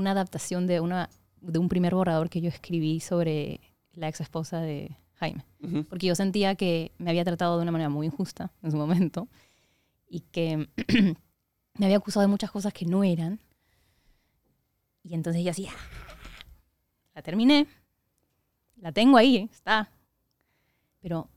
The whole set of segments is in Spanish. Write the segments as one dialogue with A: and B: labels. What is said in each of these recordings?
A: una adaptación de, una, de un primer borrador que yo escribí sobre la ex esposa de Jaime. Porque yo sentía que me había tratado de una manera muy injusta en su momento y que me había acusado de muchas cosas que no eran. Y entonces yo así, "Ah". la terminé, la tengo ahí, está. Pero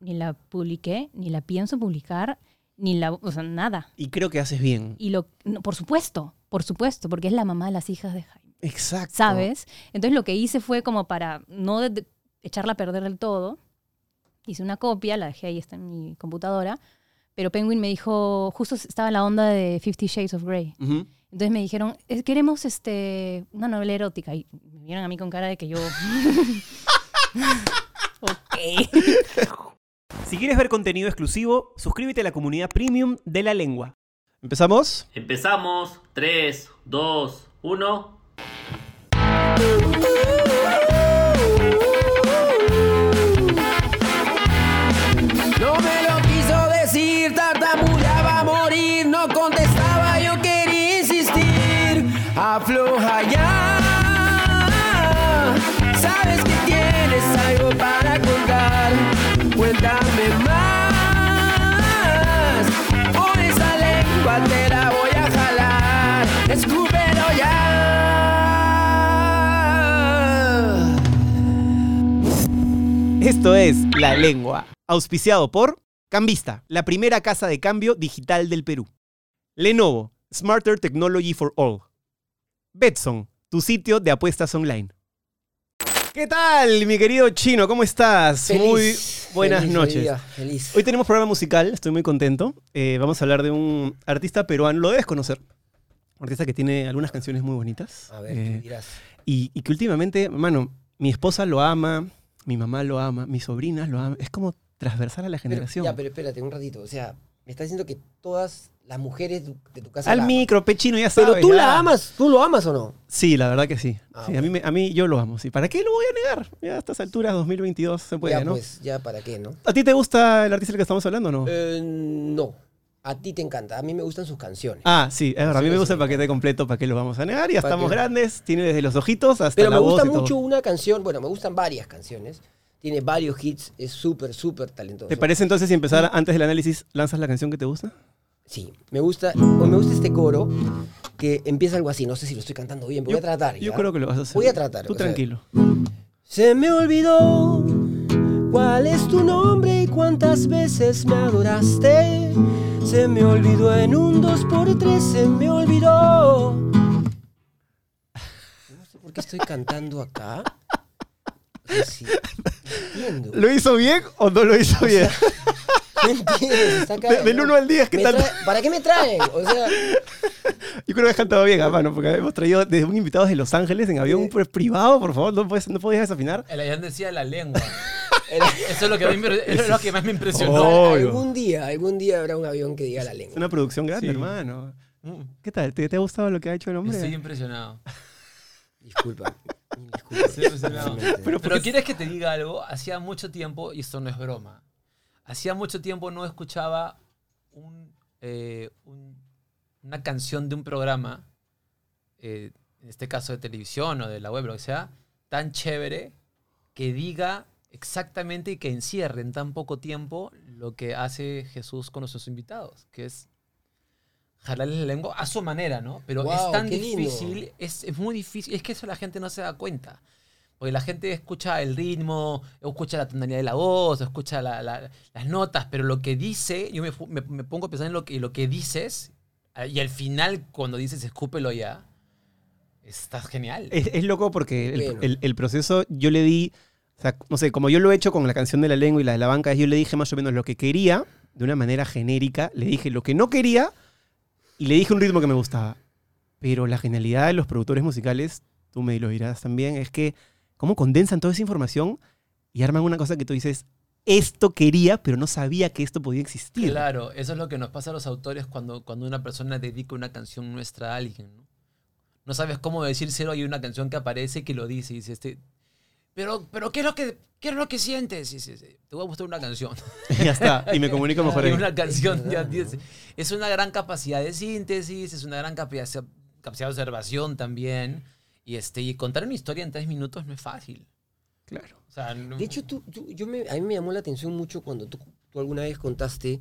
A: ni la publiqué, ni la pienso publicar, ni la, o sea, nada.
B: Y creo que haces bien.
A: Y lo, no, por supuesto, por supuesto, porque es la mamá de las hijas de Jaime.
B: Exacto.
A: ¿sabes? Entonces lo que hice fue como para no de- de- echarla a perder del todo, hice una copia, la dejé ahí, está en mi computadora, pero Penguin me dijo, justo estaba la onda de Fifty Shades of Grey. Entonces me dijeron, "Eh, queremos este, una novela erótica. Y me vieron a mí con cara de que yo... ok.
B: Si quieres ver contenido exclusivo, suscríbete a la comunidad premium de la lengua. ¿Empezamos?
C: Empezamos. 3, 2, 1.
B: Esto es La Lengua, auspiciado por Cambista, la primera casa de cambio digital del Perú. Lenovo, Smarter Technology for All. Betson, tu sitio de apuestas online. ¿Qué tal, mi querido chino? ¿Cómo estás? Muy buenas
D: feliz
B: noches.
D: día, feliz.
B: Hoy tenemos programa musical, estoy muy contento. Eh, vamos a hablar de un artista peruano, lo debes conocer. Un artista que tiene algunas canciones muy bonitas.
D: A ver,
B: Eh,
D: ¿qué dirás?
B: y, y que últimamente, mano, mi esposa lo ama, mi mamá lo ama, mis sobrinas lo aman. Es como transversal a la
D: Pero-
B: generación.
D: ya, pero espérate un ratito. O sea, me estás diciendo que todas las mujeres de tu, casa.
B: Al
D: la
B: micro, pechino, ya
D: Pero
B: sabes.
D: tú
B: ya.
D: la amas, ¿tú lo amas o no?
B: Sí, la verdad que sí.
D: Ah,
B: Sí, a, mí me- a mí yo lo amo. Sí. ¿Para qué lo voy a negar? Ya a estas alturas, 2022, se puede,
D: ya,
B: ¿no?
D: pues, ya para qué, ¿no?
B: ¿A ti te gusta el artista del que estamos hablando o no?
D: Eh, no. A ti te encanta. A mí me gustan sus canciones.
B: Ah, sí, es verdad. A mí me gusta el paquete completo, ¿para qué lo vamos a negar? Ya
D: ¿Para
B: estamos
D: qué?
B: grandes, tiene desde los ojitos hasta
D: Pero
B: la
D: me
B: voz
D: gusta
B: todo.
D: mucho una canción. Bueno, me gustan varias canciones. Tiene varios hits. Es súper, súper talentoso.
B: ¿Te parece entonces si empezar antes del análisis, lanzas la canción que te gusta?
D: Sí. Me gusta, o me gusta este coro que empieza algo así. No sé si lo estoy cantando bien, pero voy a tratar.
B: Yo creo que lo vas a hacer.
D: Voy a tratar,
B: Tú
D: sea,
B: tranquilo.
D: Se me olvidó cuál es tu nombre y cuántas veces me adoraste. Se me olvidó en un 2 por 3 se me olvidó. No sé por qué estoy cantando acá. Sea, sí, no entiendo.
B: ¿Lo hizo bien o no lo hizo bien?
D: Acá,
B: De- del
D: ¿no?
B: uno al diez, ¿qué
D: Me
B: tal?
D: ¿Para qué me traen? O sea,
B: Yo creo que has cantado bien, hermano, porque hemos traído desde un invitado de Los Ángeles en avión privado, por favor, no, puedes, no podías desafinar.
E: El Ayan decía la lengua.
D: era-
E: Eso es lo que, me- es lo más me impresionó.
B: Obvio.
D: algún día, algún día habrá un avión que diga la
B: Es
D: lengua.
B: una producción grande,
E: Sí.
B: hermano.
E: Mm,
B: ¿Qué tal? ¿Te, te ha gustado lo que ha hecho el hombre?
E: Estoy impresionado.
D: Disculpa. Disculpa.
E: Estoy impresionado.
D: realmente.
B: Pero-
E: Pero ¿quieres que te diga algo? Hacía mucho tiempo, y esto no es broma, hacía mucho tiempo no escuchaba un, eh, un- una canción de un programa, eh, en este caso de televisión o de la web, lo que sea, tan chévere que diga exactamente y que encierre en tan poco tiempo lo que hace Jesús con nuestros invitados, que es jalarles la lengua a su manera, ¿no? Pero es
D: Guau,
E: tan difícil, es, es muy difícil, es que eso la gente no se da cuenta. Porque la gente escucha el ritmo, escucha la tonalidad de la voz, escucha la- la- las notas, pero lo que dice, yo me, me- me pongo a pensar en lo que, lo que dices, eh, y al final, cuando dices escúpelo ya, está genial.
B: Es, es loco porque el, el- el proceso yo le di, sea, no sé, como yo lo he hecho con la canción de la lengua y la de la banca, yo le dije más o menos lo que quería, de una manera genérica, le dije lo que no quería y le dije un ritmo que me gustaba. Pero la genialidad de los productores musicales, tú me lo dirás también, es que cómo condensan toda esa información y arman una cosa que tú dices, esto quería, pero no sabía que esto podía existir.
E: Claro, eso es lo que nos pasa a los autores cuando, cuando una persona dedica una canción nuestra a alguien. No, sabes cómo decírselo y hay una canción que aparece que lo dice y dice, este, pero, pero ¿qué, es lo que, ¿qué es lo que sientes? Y dice, te voy a mostrar una canción.
B: Y ya está, y me comunico mejor
E: Y
B: ahí.
E: una canción ya dice, es una gran capacidad de síntesis, es una gran capacidad, capacidad de observación también. Y, este, y contar una historia en tres minutos no es fácil.
B: Claro.
E: O sea, no-
D: De hecho, tú, tú- yo me, a mí me llamó la atención mucho cuando tú, tú alguna vez contaste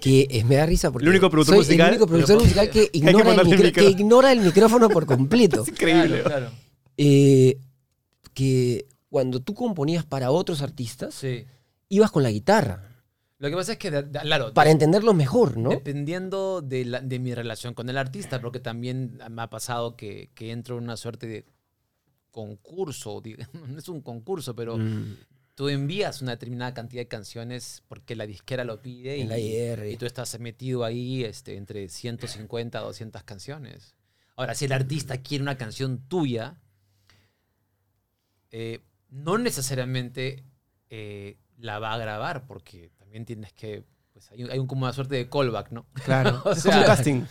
D: que eh, me da risa porque
B: El único productor
D: soy
B: musical,
D: el único productor
E: pero-
D: musical que
B: que
D: ignora, el que
B: micrófono.
D: ignora el micrófono por completo.
B: Es increíble.
E: Claro, claro.
D: Eh, que cuando tú componías para otros artistas,
E: Sí.
D: ibas con la guitarra
E: Lo que pasa es que, de- de- claro,
D: para
E: de-
D: entenderlo mejor, ¿no?
E: dependiendo de, la- de mi relación con el artista, porque también me ha pasado que, que entro en una suerte de concurso, no es un concurso, pero
D: Mm,
E: tú envías una determinada cantidad de canciones porque la disquera lo pide y,
D: en
E: y tú estás metido ahí este, entre 150 a 200 canciones. Ahora, si el artista quiere una canción tuya, eh, no necesariamente eh, la va a grabar porque también tienes que... Pues hay, hay un, como una suerte de callback, ¿no?
B: Claro.
E: O
B: es como un casting.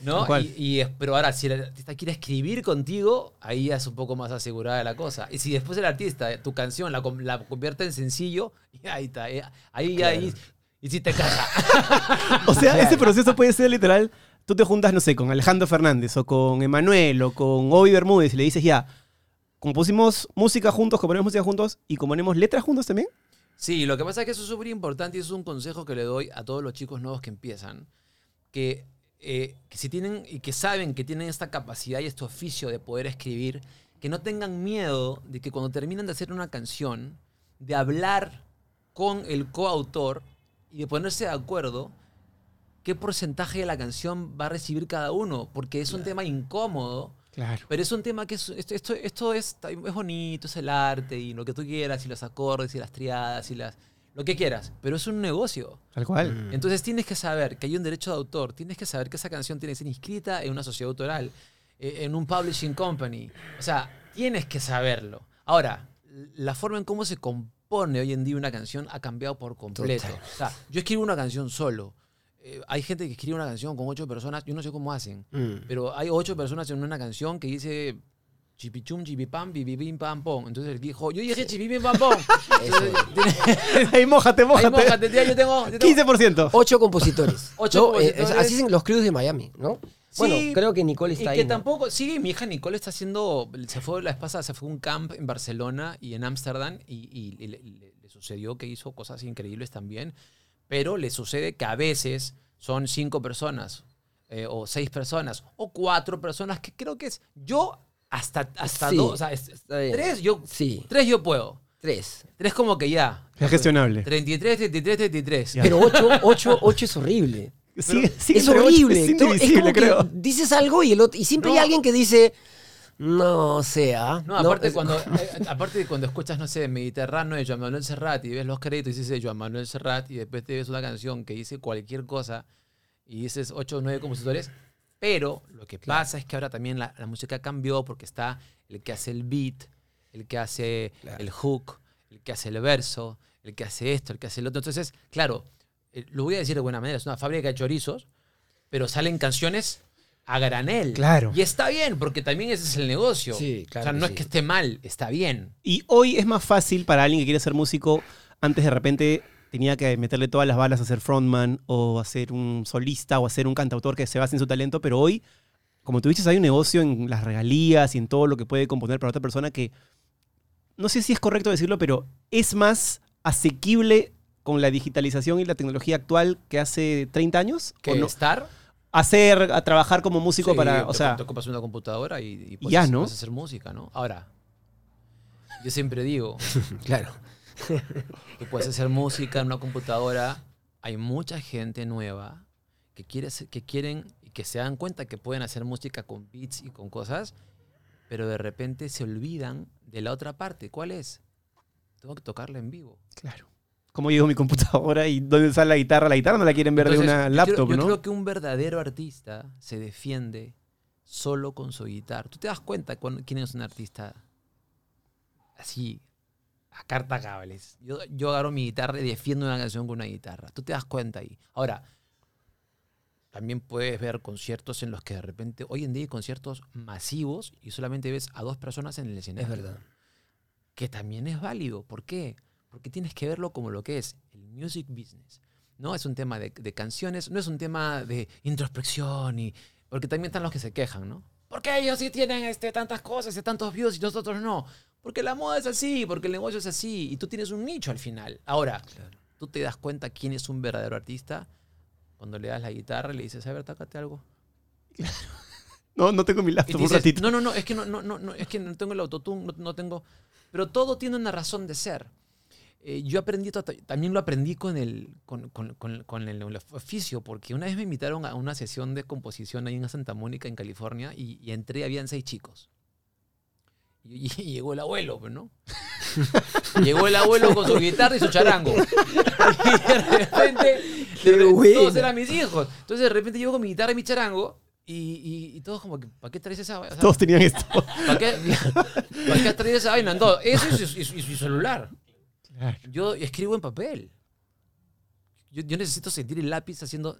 E: ¿No? Y, pero ahora, si el artista quiere escribir contigo, ahí ya es un poco más asegurada la cosa. Y si después el artista, tu canción, la, la convierte en sencillo, y ahí está. eh, Ahí ya, ahí, y si te casa.
B: O sea, ese proceso puede ser literal. Tú te juntas, no sé, con Alejandro Fernández o con Emanuel o con Obi Bermúdez y le dices ya, compusimos música juntos, componemos música juntos y componemos letras juntos también.
E: Sí, lo que pasa es que eso es súper importante y es un consejo que le doy a todos los chicos nuevos que empiezan. Que, eh, que si tienen y que saben que tienen esta capacidad y este oficio de poder escribir, que no tengan miedo de que cuando terminen de hacer una canción, de hablar con el coautor y de ponerse de acuerdo qué porcentaje de la canción va a recibir cada uno, porque es un tema incómodo.
B: Claro.
E: Pero es un tema que es, esto, esto, esto es, es bonito, es el arte y lo que tú quieras, y los acordes y las triadas y las, lo que quieras. Pero es un negocio.
B: Tal cual.
E: Entonces tienes que saber que hay un derecho de autor, tienes que saber que esa canción tiene que ser inscrita en una sociedad autoral, eh, en un publishing company. O sea, tienes que saberlo. Ahora, la forma en cómo se compone hoy en día una canción ha cambiado por completo.
D: Total.
E: O sea, yo escribo una canción solo. Eh, hay gente que escribe una canción con ocho personas, yo no sé cómo hacen.
D: Mm.
E: Pero hay ocho personas en una canción que dice chipichum, chipipam, pipipim, pam, pom. Entonces él dijo, yo dije chipipim, pam, pom.
B: Ahí mójate, mójate.
E: mójate, tía, yo tengo, yo tengo-
B: 15%.
D: Ocho compositores.
E: Ocho
D: ¿no?
E: compositores.
D: Eh, es- así dicen los crews de Miami, ¿no? Bueno,
E: Sí,
D: creo que Nicole
E: Y
D: está
E: que
D: ahí. ¿no?
E: tampoco, sí, mi hija Nicole está haciendo, se fue la pasada, se fue a un camp en Barcelona y en Ámsterdam y, y- y le, le- le sucedió que hizo cosas increíbles también, pero le sucede que a veces son cinco personas eh, o seis personas o cuatro personas que creo que es yo hasta, hasta
D: Sí,
E: dos, o sea, es- tres yo,
D: Sí,
E: tres yo puedo,
D: tres.
E: tres como que ya.
B: Es gestionable.
E: 33, 33, 33.
B: Ya.
D: Pero ocho, ocho, ocho es horrible.
B: Sigue
D: es horrible.
B: Es creo.
D: dices algo y el otro, y siempre hay alguien que dice, no sea.
E: No, aparte, cuando, eh, aparte de cuando escuchas, no sé, Mediterráneo de Joan Manuel Serrat y ves los créditos y dice Joan Manuel Serrat y después te ves una canción que dice cualquier cosa y dices 8 o 9 compositores, pero lo que pasa es que ahora también la, la música cambió porque está el que hace el beat, el que hace
D: Claro.
E: el hook, el que hace el verso, el que hace esto, el que hace el otro. Entonces, claro, eh, lo voy a decir de buena manera, es una fábrica de chorizos, pero salen canciones a granel.
B: Claro.
E: Y está bien, porque también ese es el negocio.
D: Sí, claro
E: O sea,
D: que
E: no
D: sí.
E: es que esté mal, está bien.
B: Y hoy es más fácil para alguien que quiere ser músico, antes de repente tenía que meterle todas las balas a ser frontman o a ser un solista o a ser un cantautor que se base en su talento, pero hoy, como tú dices, hay un negocio en las regalías y en todo lo que puede componer para otra persona que, no sé si es correcto decirlo, pero es más asequible con la digitalización y la tecnología actual que hace 30 años.
E: Que
B: ¿O no?
E: estar.
B: Hacer, a trabajar como músico
E: sí,
B: para,
E: te-
B: o sea,
E: Te ocupas una computadora y, puedes,
B: ya, ¿no?
E: puedes hacer música, ¿no? Ahora, yo siempre digo,
D: Claro.
E: tú puedes hacer música en una computadora. Hay mucha gente nueva que, quiere que quieren y que se dan cuenta que pueden hacer música con beats y con cosas, pero de repente se olvidan de la otra parte. ¿Cuál es? Tengo que tocarla en vivo.
B: claro. ¿Cómo llego mi computadora y dónde está la guitarra? La guitarra no la quieren ver de una
E: yo
B: laptop,
E: creo, yo
B: ¿no?
E: creo que un verdadero artista se defiende solo con su guitarra. ¿Tú te das cuenta cuando, quién es un artista así, a carta cables? Yo, yo agarro mi guitarra y defiendo una canción con una guitarra. Tú te das cuenta ahí. Ahora, también puedes ver conciertos en los que de repente, hoy en día hay conciertos masivos y solamente ves a dos personas en el
D: Es
E: escenario
D: verdad.
E: que también es válido. ¿Por qué? Porque tienes que verlo como lo que es el music business. No es un tema de, de canciones, no es un tema de introspección, y, porque también están los que se quejan, ¿no? ¿por qué ellos sí tienen este, tantas cosas y tantos views y nosotros no? Porque la moda es así, porque el negocio es así, y tú tienes un nicho al final. Ahora, tú te das cuenta quién es un verdadero artista cuando le das la guitarra y le dices, a ver, tácate algo.
B: No, no tengo mi laptop
E: te
B: un
E: dices,
B: ratito.
E: no, no, no, es que no, no, no, no, es que no tengo el autotune, no, no tengo... Pero todo tiene una razón de ser. Eh, yo aprendí, también lo aprendí con el, con, con- con- con el, el oficio, porque una vez me invitaron a una sesión de composición ahí en Santa Mónica, en California, y, y entré, habían seis chicos. Y, y llegó el abuelo, pues, ¿no? llegó el abuelo con su guitarra y su charango. Y de repente, de re-
D: buena.
E: todos eran mis hijos. Entonces de repente llego con mi guitarra y mi charango, y, y- y todos como que, ¿para qué traes esa? o sea,
B: Todos tenían esto.
E: ¿Para qué, ¿Para qué traído esa vaina? No, eso y su, y su- y Yo escribo en papel. Yo, yo necesito sentir el lápiz haciendo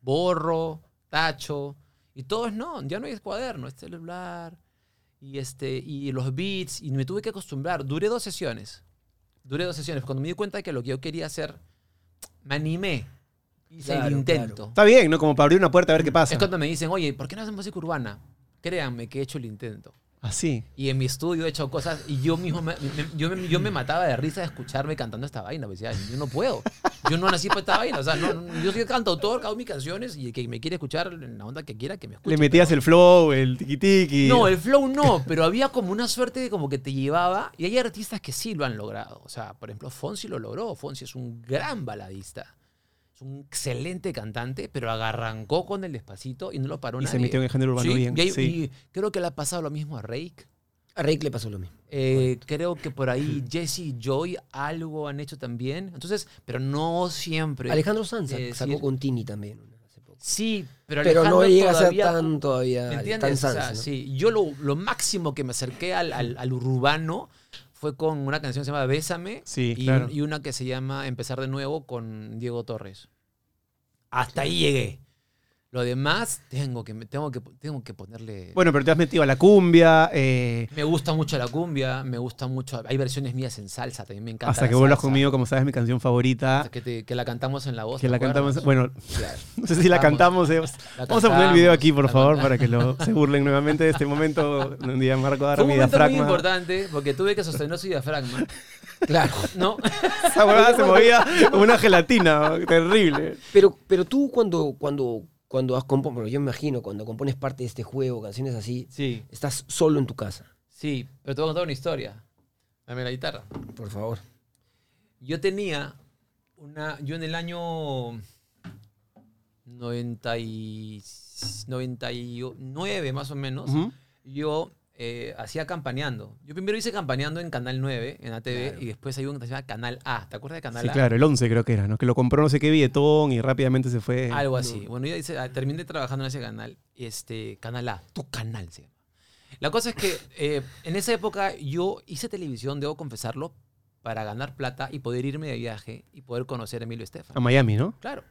E: borro, tacho. Y todo es no, ya no hay cuaderno, es celular. Y, este, y los beats. Y me tuve que acostumbrar. Duré dos sesiones. Duré dos sesiones. Cuando me di cuenta que lo que yo quería hacer, me animé. Hice el
D: Claro,
E: intento.
D: claro.
B: Está bien, ¿no? Como para abrir una puerta a ver qué pasa.
E: Es cuando me dicen, oye, ¿por qué no haces música urbana? Créanme que he hecho el intento.
B: Así.
E: Y en mi estudio he hecho cosas y yo mismo me, me- yo, me, yo me mataba de risa de escucharme cantando esta vaina. Pues decía, yo no puedo. Yo no nací para esta vaina. O sea, no- no- yo soy cantautor, hago mis canciones y el que me quiere escuchar en la onda que quiera, que me escuche.
B: Le metías el flow, el tiki tiki.
E: No, el flow no, pero había como una suerte de como que te llevaba. Y hay artistas que sí lo han logrado. O sea, por ejemplo, Fonsi lo logró. Fonsi es un gran baladista. Es un excelente cantante, pero arrancó con el despacito y no lo paró
B: Y se
E: nadie.
B: metió en el género urbano
E: Sí,
B: bien.
E: y hay-
B: sí.
E: y creo que le ha pasado lo mismo a Rake.
D: A Rake le pasó lo mismo.
E: Eh, creo que por ahí Jesse y Joy algo han hecho también. Entonces, pero no siempre.
D: Alejandro Sanz
E: Eh,
D: sacó
E: sí.
D: con Tini también hace poco.
E: Sí, pero
D: Pero no
E: Alejandro
D: llega a ser
E: todavía-
D: tan todavía
E: ¿Me
D: tan
E: entiendes? O sea,
D: Sanz, ¿no?
E: sí, yo lo, lo máximo que me acerqué al, al, al urbano fue con una canción que se llama Bésame
B: Sí,
E: y,
B: claro.
E: y una que se llama Empezar de nuevo con Diego Torres. Hasta ahí llegué. Lo demás tengo que, tengo que, tengo que ponerle...
B: Bueno, pero te has metido a la cumbia. eh,
E: Me gusta mucho la cumbia, me gusta mucho. Hay versiones mías en salsa, también me encanta.
B: hasta
E: la
B: que vuelvas conmigo, como sabes, mi canción favorita.
E: Hasta que, te- que la cantamos en la voz.
B: Que
E: ¿te
B: la
E: acuerdas?
B: cantamos. Bueno,
E: Claro.
B: no sé si la cantamos. eh,
E: La
B: Vamos a poner el video aquí, por favor,
E: cantamos.
B: para que lo, se burlen nuevamente de este momento donde ya Marco agarra
E: un
B: mi
E: momento muy
B: diafragma.
E: importante porque tuve que sostener su diafragma.
D: Claro.
E: ¿No?
B: Esa huevada se movía como una gelatina, terrible.
D: Pero, pero tú cuando, cuando, cuando has compuesto, porque yo me imagino, cuando compones parte de este juego, canciones así,
E: Sí,
D: estás solo en tu casa.
E: sí, pero te voy a contar una historia. Dame la guitarra.
D: Por favor.
E: Yo tenía una. Yo en el año 90 y, 99 más o menos, yo eh, hacía campaneando. Yo primero hice campaneando en Canal 9, en ATV,
D: Claro.
E: y después hay uno que se llama Canal A. ¿Te acuerdas de Canal
B: Sí,
E: A?
B: claro, el 11 creo que era, ¿no? Que lo compró no sé qué billetón y rápidamente se fue.
E: Algo así. Bueno, yo hice- ah, terminé trabajando en ese canal. Este, canal A, tu canal se llama. La cosa es que eh, en esa época yo hice televisión, debo confesarlo, para ganar plata y poder irme de viaje y poder conocer a Emilio
B: A
E: Estefan.
B: Miami, ¿no?
E: Claro.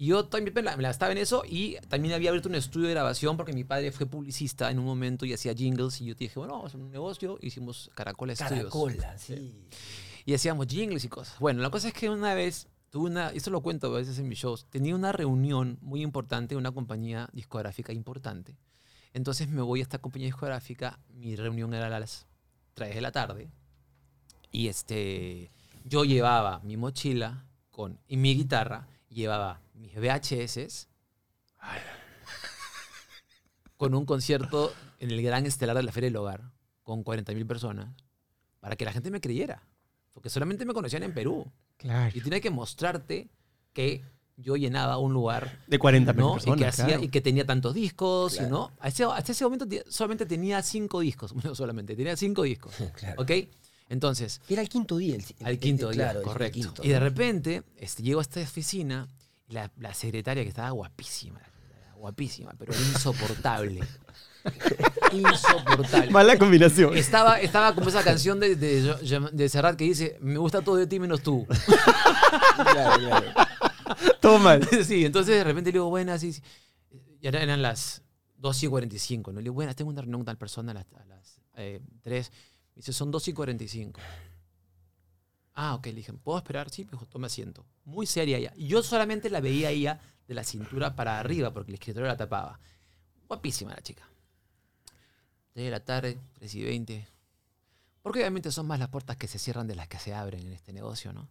E: Y yo también me la, me la estaba en eso y también había abierto un estudio de grabación porque mi padre fue publicista en un momento y hacía jingles y yo dije, bueno, vamos a hacer un negocio. Hicimos Caracola Studios.
D: Caracola, sí.
E: Y hacíamos jingles y cosas. Bueno, la cosa es que una vez tuve una, esto lo cuento a veces en mis shows, tenía una reunión muy importante en una compañía discográfica importante. Entonces me voy a esta compañía discográfica, mi reunión era a las 3 de la tarde y este, yo llevaba mi mochila con, y mi guitarra, llevaba mis VHS con un concierto en el gran estelar de la Feria del Hogar con 40.000 personas para que la gente me creyera. Porque solamente me conocían en Perú.
B: Claro.
E: Y tenía que mostrarte que yo llenaba un lugar
B: De 40
E: ¿no?
B: personas.
E: y, que hacía,
B: claro.
E: y que tenía tantos discos.
D: Claro.
E: ¿no? Hasta, ese- hasta ese momento te- solamente tenía cinco discos. Bueno, solamente tenía cinco discos.
D: Claro.
E: ¿Ok? Entonces,
D: Era el quinto día. el- el-
E: al quinto
D: el-
E: día, correcto.
D: quinto,
E: y de repente este, llego a esta oficina la, la secretaria que estaba guapísima, guapísima, pero insoportable. insoportable.
B: Mala combinación.
E: Estaba, estaba como esa canción de, de, de Serrat que dice, me gusta todo de ti menos tú.
D: Claro, claro.
B: Todo mal.
E: sí, entonces de repente le digo, buenas, sí, sí. Y ahora eran las 2 y 45, ¿no? Le digo, buenas, tengo una reunión con tal persona a las, a las eh, 3. Me dice, son 2 y 45. Ah, ok, le dije, ¿puedo esperar? Sí, me dijo, tome asiento. Muy seria ella. Y yo solamente la veía a ella de la cintura para arriba, porque el escritorio la tapaba. Guapísima la chica. 3 de la tarde, 3 y 20. Porque obviamente son más las puertas que se cierran de las que se abren en este negocio, ¿no?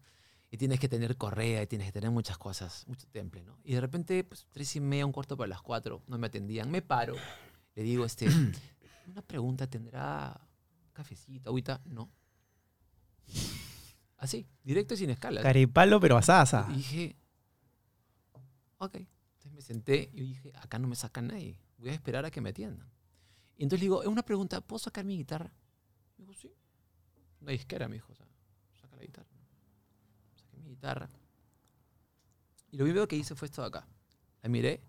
E: Y tienes que tener correa y tienes que tener muchas cosas, mucho temple, ¿no? Y de repente, pues, tres y media, un cuarto para las cuatro, no me atendían. Me paro. Le digo, este, una pregunta, ¿tendrá cafecito, agüita? No. Así, directo y sin escala.
B: Carepalo, pero asada.
E: Y dije, ok. Entonces me senté y dije, acá no me saca nadie. Voy a esperar a que me atiendan. Y entonces le digo, es una pregunta, ¿puedo sacar mi guitarra? Me dijo, sí. Una disquera, me dijo, o sea, saca la guitarra. Saqué mi guitarra. Y lo primero que hice fue esto de acá. La miré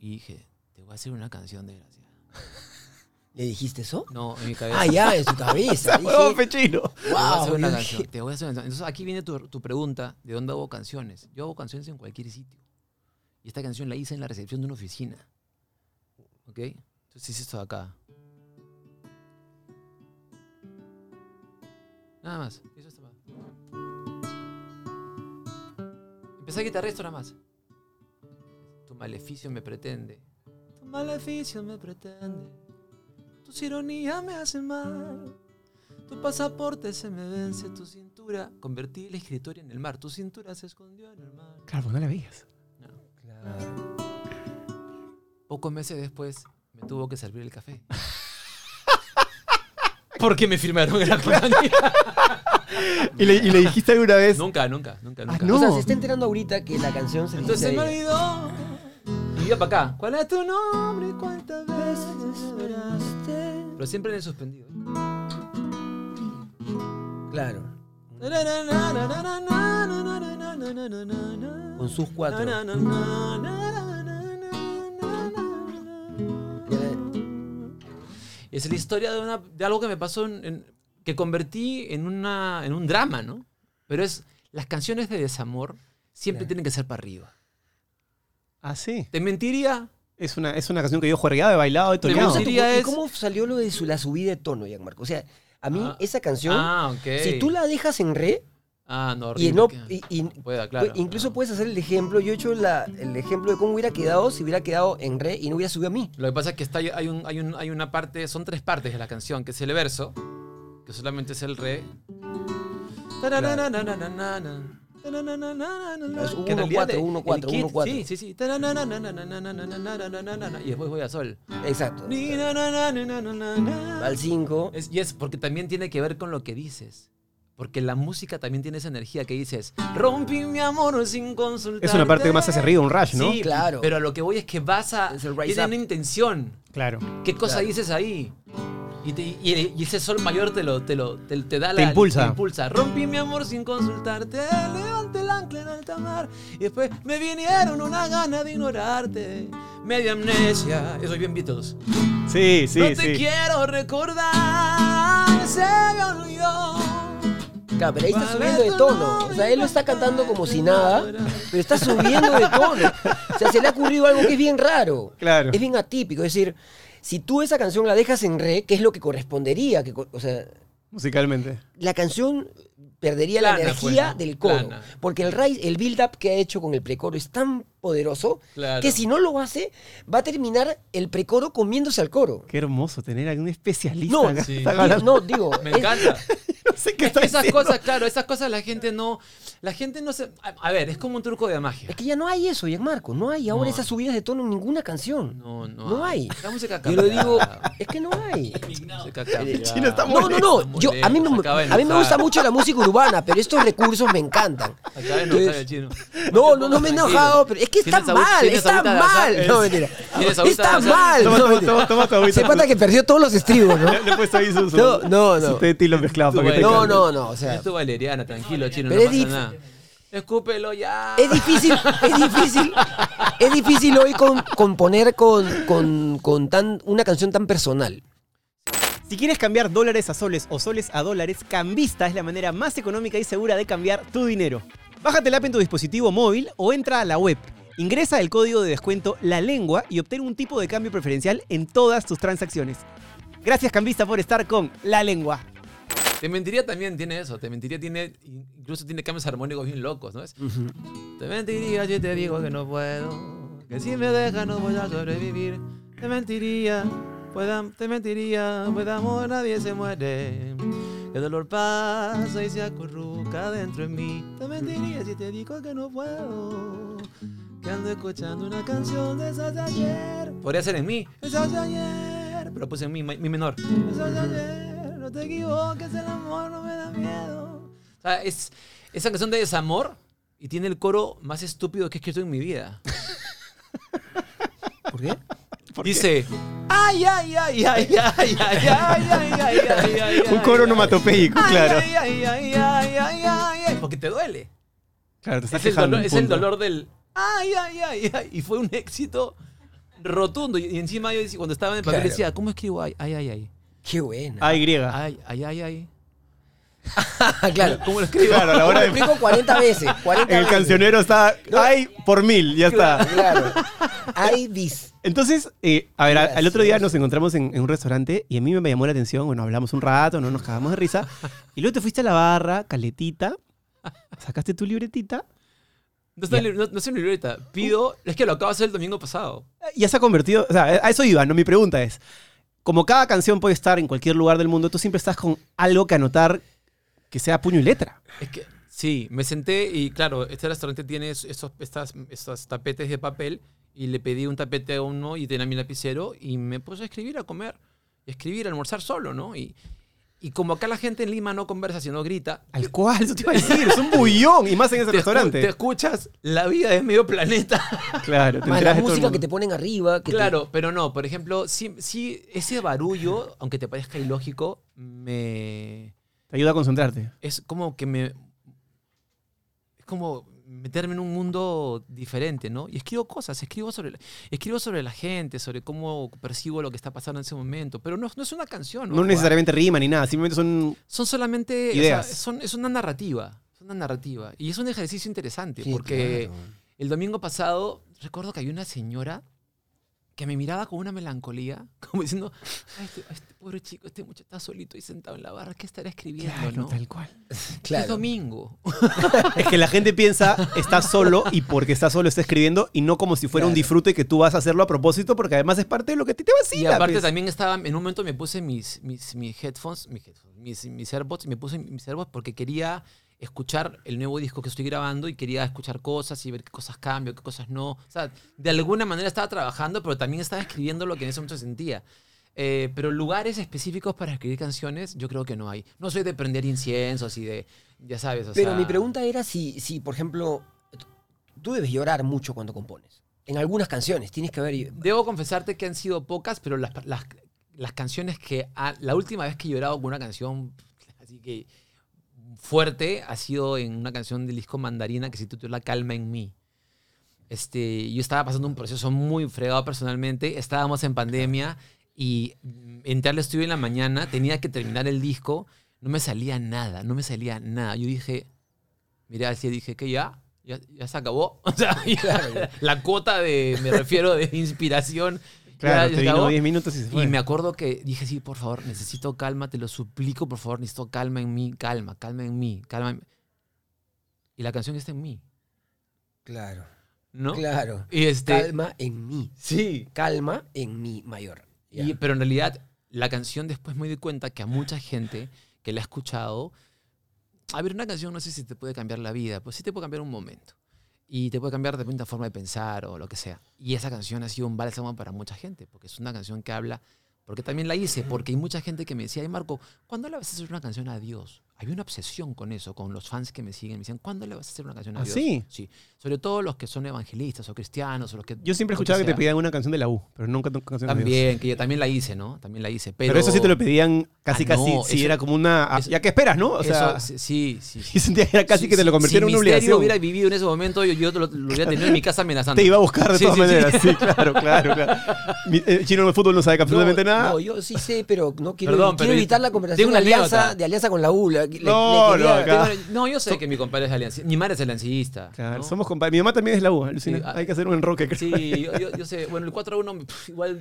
E: y dije, te voy a hacer una canción, desgraciada.
D: ¿Le dijiste eso?
E: No, en mi cabeza.
D: Ah, ya, en su cabeza.
B: ¡Huevo pechino!
E: Te voy a hacer
D: wow.
E: una canción. Te voy a hacer una canción. Entonces aquí viene tu, tu pregunta, ¿de dónde hago canciones? Yo hago canciones en cualquier sitio. Y esta canción la hice en la recepción de una oficina. ¿Ok? Entonces hice esto de acá. Nada más. Hice esto más. Empecé a guitarrar esto nada más. Tu maleficio me pretende. Tu maleficio me pretende. Tus ironías me hacen mal. Tu pasaporte se me vence, tu cintura. Convertí la escritoria en el mar. Tu cintura se escondió en el mar.
B: Claro, pues no la veías.
E: No. Pocos meses después me tuvo que servir el café. Porque me firmaron en la compañía.
B: ¿Y le, y le dijiste alguna vez?
E: nunca, nunca, nunca, nunca.
B: no.
D: O sea, se está enterando ahorita que la canción se
E: Entonces me olvidó. Y iba para acá. ¿Cuál es tu nombre? ¿Cuántas veces lloraste? Pero siempre en el suspendido.
D: Claro. Con sus cuatro.
E: Es la historia de, una- de algo que me pasó, en- en- que convertí en, una, en un drama, ¿no? Pero es, las canciones de desamor siempre
D: Claro.
E: tienen que ser para arriba.
B: Ah, sí.
E: ¿Te mentiría?
B: Es una, es una canción que yo he juergueado, he bailado, he
E: gusta
D: ¿Y
E: es-
D: cómo salió lo de su, la subida de tono, Gianmarco? O sea, a mí
E: Ah.
D: esa canción,
E: Ah, ok.
D: si tú la dejas en re,
E: Ah, no,
D: y no,
E: que-
D: y- y-
E: Pueda, claro.
D: incluso puedes hacer el ejemplo, yo he hecho la- el ejemplo de cómo hubiera quedado si hubiera quedado en re y no hubiera subido a mí.
E: Lo que pasa es que está, hay, un, hay, un- hay una parte, son tres partes de la canción, que es el verso, que solamente es el re.
D: Es
E: Que en realidad
D: 1-4,
E: el
D: 1-4,
E: kit-
D: 1-4.
E: Sí, sí, sí. Y después voy a sol.
D: Exacto. Al 5.
E: Es- y es porque también tiene que ver con lo que dices. Porque la música también tiene esa energía que dices, rompí mi amor sin consultar.
B: Es una parte que más hace río, un rush, ¿no?
E: Sí,
D: Claro.
E: Pero lo que voy es que vas a.
D: Es el
E: Tiene una intención.
B: Claro.
E: ¿Qué cosa
D: Claro.
E: dices ahí? Y, te- y- y ese sol mayor te lo, te lo te, te da
B: Te
E: la.
B: impulsa.
E: Te impulsa. Rompí mi amor sin consultarte. Levanté el ancla en alta mar. Y después me vinieron una gana de ignorarte. Media amnesia. Eso es bien Beatles.
B: Sí, sí,
E: no te
B: sí.
E: quiero recordar. Se me olvidó.
D: Claro, pero ahí está
E: ¿Cuál
D: subiendo de tono. O sea, él lo está cantando como si nada, pero está subiendo de tono. O sea, se le ha ocurrido algo que es bien raro.
B: Claro.
D: Es bien atípico. Es decir, si tú esa canción la dejas en re, ¿qué es lo que correspondería? Que, o sea,
B: Musicalmente.
D: la canción perdería la energía
E: pues, ¿no?
D: del coro.
E: Plana.
D: Porque el, rise- el build-up que ha hecho con el precoro es tan poderoso
E: Claro.
D: que si no lo hace, va a terminar el precoro comiéndose al coro.
B: Qué hermoso tener a un especialista
D: No,
B: acá.
E: Sí.
D: No, digo,
E: Me
D: es-
E: encanta.
B: no sé qué
E: Es esas
B: diciendo.
E: cosas, claro, esas cosas la gente no. La gente no se. A, a ver, es como un truco de magia.
D: es que ya no hay eso, Marco. No hay ahora
E: No.
D: esas subidas de tono en ninguna canción.
E: No, no.
D: No hay.
E: La música
D: Yo lo digo, es que no hay.
B: Chino está
D: No, no, no. Yo, a, mí me, a mí me gusta mucho la música urbana, pero estos recursos me encantan.
E: Acaba de enojar
D: Entonces,
E: el chino.
D: No, no, no me he enojado, pero es que está
E: ¿Tienes agüita-
D: mal, está mal. No, mentira.
E: ¿Tienes agüita
D: Está mal.
B: Toma, toma, toma, toma tu agüita.
D: Se pata que perdió todos los estribos, ¿no?
B: Le he puesto ahí su,
D: No, no, no.
B: tilo mezclado para que te
D: No, no, no, o sea,
E: Es tu valeriana, tranquilo, chino, no pasa nada. Escúpelo ya.
D: es difícil, es difícil, es difícil hoy con, componer con, con, con tan, una canción tan personal.
B: Si quieres cambiar dólares a soles o soles a dólares, Cambista es la manera más económica y segura de cambiar tu dinero. Bájate la app en tu dispositivo móvil o entra a la web. Ingresa el código de descuento La Lengua y obtén un tipo de cambio preferencial en todas tus transacciones. Gracias Cambista por estar con La Lengua.
E: Te mentiría también tiene eso. Te mentiría tiene. Incluso tiene cambios armónicos bien locos, ¿no es? Te mentiría si te digo que no puedo. Que si me dejas no voy a sobrevivir. Te mentiría, pueda, te mentiría, pues de amor nadie se muere. El dolor pasa y se acurruca dentro de mí. Te mentiría si te digo que no puedo. Que ando escuchando una canción de esas de ayer. Podría ser en mí. Esas de ayer. Pero puse en mi, mi menor. Esas de ayer. No te equivoques, el amor no me da miedo. O sea, es esa canción de desamor y tiene el coro más estúpido que he escrito en mi vida.
D: ¿Por qué?
E: Dice, ay, ay, ay, ay, ay, ay, ay, ay, ay, ay, ay,
B: Un coro onomatopeico,
E: ay,
B: claro.
E: Ay, ay, ay, ay, ay, ay, ay, porque te duele.
B: Claro, te estás
E: Es el, dolor,
B: un
E: es el
B: punto.
E: dolor del ay, ay, ay, ay. Y fue un éxito rotundo. Y, encima yo decía, cuando estaba en el papel
D: Claro.
E: decía, ¿cómo escribo ay, ay, ay, ay?
D: Qué buena.
B: Ay, griega.
E: Ay, ay, ay, ay.
D: claro.
E: ¿Cómo lo escribo?
B: Claro, a la hora
D: Lo
B: de.
D: explico 40 veces. 40
B: En el
D: veces.
B: cancionero está. Ay, por mil, ya está.
D: Claro. Ay, dis.
B: Entonces, eh, a ver, al otro día nos encontramos en, en un restaurante y a mí me llamó la atención, bueno, hablamos un rato, no nos cagamos de risa. Y luego te fuiste a la barra, caletita, sacaste tu libretita
E: No, está en no, no sé en libreta. Pido, es que lo acabo de hacer el domingo pasado.
B: y ya se ha convertido, o sea, a eso iba, ¿no? Mi pregunta es, como cada canción puede estar en cualquier lugar del mundo, tú siempre estás con algo que anotar que sea puño y letra.
E: Es que sí, me senté y claro, este restaurante tiene es- esos, estas, estos tapetes de papel y le pedí un tapete a uno y tenía mi lapicero y me puse a escribir, a comer, y escribir, a almorzar solo, ¿no? Y, y como acá la gente en Lima no conversa, sino grita,
B: Al cual, eso te iba a decir, es un bullón, y más en ese
E: te, escu-
B: restaurante.
E: te escuchas, la vida es medio planeta.
B: Claro, te
D: Más la
B: de todo el
D: música que te ponen arriba. Que te-
E: Claro, pero no, por ejemplo, sí, sí, ese barullo, aunque te parezca ilógico, me...
B: Te ayuda a concentrarte.
E: es como que me. Es como meterme en un mundo diferente, ¿no? Y escribo cosas, escribo sobre, la- escribo sobre la gente, sobre cómo percibo lo que está pasando en ese momento. Pero no, no es una canción,
B: No
E: ¿ah?
B: necesariamente rima ni nada, simplemente son...
E: Son solamente. o sea,
B: Ideas.
E: son, es una narrativa. Es una narrativa. Y es un ejercicio interesante,
D: Sí,
E: porque
D: claro.
E: el domingo pasado recuerdo que había una señora que me miraba con una melancolía, como diciendo, "Ay, este, este pobre chico, este muchacho está solito y sentado en la barra, ¿qué estará escribiendo?
B: Claro,
E: no?
B: tal cual.
E: Es
D: Claro.
E: domingo.
B: Es que la gente piensa, está solo y porque está solo está escribiendo y no como si fuera un
D: Claro.
B: disfrute que tú vas a hacerlo a propósito porque además es parte de lo que a ti te
E: Y
B: vacila.
E: aparte
B: pues.
E: también estaba, en un momento me puse mis, mis, mis headphones, mis, headphones, mis, mis AirPods, me puse mis AirPods porque quería escuchar el nuevo disco que estoy grabando y quería escuchar cosas y ver qué cosas cambio, qué cosas no. O sea, de alguna manera estaba trabajando, pero también estaba escribiendo lo que en ese momento sentía. Eh, pero lugares específicos para escribir canciones, yo creo que no hay. No soy de prender inciensos y de, ya sabes, o
D: Pero
E: sea,
D: mi pregunta era si, si, por ejemplo, tú debes llorar mucho cuando compones. En algunas canciones tienes que ver.
E: Debo confesarte que han sido pocas, pero las, las, las canciones que... ha- la última vez que he llorado con una canción así que fuerte ha sido en una canción del disco Mandarina que se titula Calma en mí. Este, yo estaba pasando un proceso muy fregado personalmente, estábamos en pandemia y entré al estudio en la mañana, tenía que terminar el disco, no me salía nada, no me salía nada. Yo dije, mira, así dije que ya, ya, ya se acabó. O sea, ya la cuota de, me refiero, de inspiración.
B: Claro,
E: ya
B: te vino 10 minutos y se fue.
E: Y me acuerdo que dije, sí, por favor, necesito calma, te lo suplico, por favor, necesito calma en mí, calma, calma en mí, calma en mí. Y la canción está en mí,
D: Claro.
E: ¿no?
D: Claro.
E: Y este,
D: Calma en mí.
E: sí.
D: Calma en mi mayor.
E: Y- pero en realidad, la canción después me di cuenta que a mucha gente que la ha escuchado, a ver, una canción no sé si te puede cambiar la vida, pues sí te puede cambiar un momento. Y te puede cambiar de repente forma de pensar o lo que sea. Y esa canción ha sido un bálsamo para mucha gente, porque es una canción que habla, porque también la hice, porque hay mucha gente que me decía, ay Marco, ¿cuándo le vas a hacer una canción a Dios? Había una obsesión con eso, con los fans que me siguen. Me decían, ¿cuándo le vas a hacer una canción a
B: ¿Ah,
E: Dios?
B: sí?
E: Sí. Sobre todo los que son evangelistas o cristianos o los que...
B: Yo siempre
E: lo que
B: que te pedían una canción de la U, pero nunca una canción de Dios.
E: También, que yo también la hice, ¿no? También la hice. Pero,
B: Pero, eso sí te lo pedían casi,
E: Ah,
B: casi,
E: no,
B: sí,
E: eso-
B: era como una... ah,
E: eso-
B: ¿Ya qué esperas, no? O sea,
E: Eso, sí, sí.
B: y sentía que era casi
E: Si-
B: que te lo
E: si-
B: convirtieron
E: si
B: en una obligación.
E: hubiera vivido en ese momento, yo, yo lo, lo hubiera tenido en mi casa amenazando.
B: Te iba a buscar de
E: Sí,
B: todas
E: sí,
B: maneras. Sí, claro, claro, claro. Mi- el chino de fútbol no sabe absolutamente
D: no,
B: nada.
D: No, yo sí sé, pero no quiero,
E: Perdón,
D: quiero
E: pero
D: evitar la
E: tengo
D: conversación
E: una
D: de alianza, de alianza con la U. Le- le-
B: No,
D: le
B: no, acá.
E: Tengo- No, yo sé que mi compadre es aliancista. Mi madre es aliancista.
B: Claro,
E: ¿no?
B: somos compadres. Mi mamá también es la U, alucina.
E: Sí, ah,
B: Hay que hacer un enroque. creo.
E: Sí, yo, yo- yo sé. Bueno, el 4 a 1, pf, igual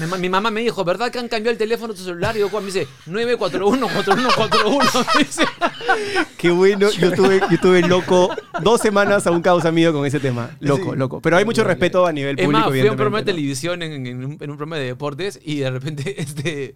E: Mi, ma- mi mamá me dijo, ¿verdad que han cambiado el teléfono de tu celular? Y yo, ¿cuál? Me dice, 941 4141. Me dice.
B: Qué bueno, yo tuve, yo tuve loco dos semanas a un causa mío con ese tema. Loco, loco. Pero hay mucho respeto a nivel
E: Es
B: público,
E: más, fui a un programa de televisión en, en un, en un programa de deportes y de repente este,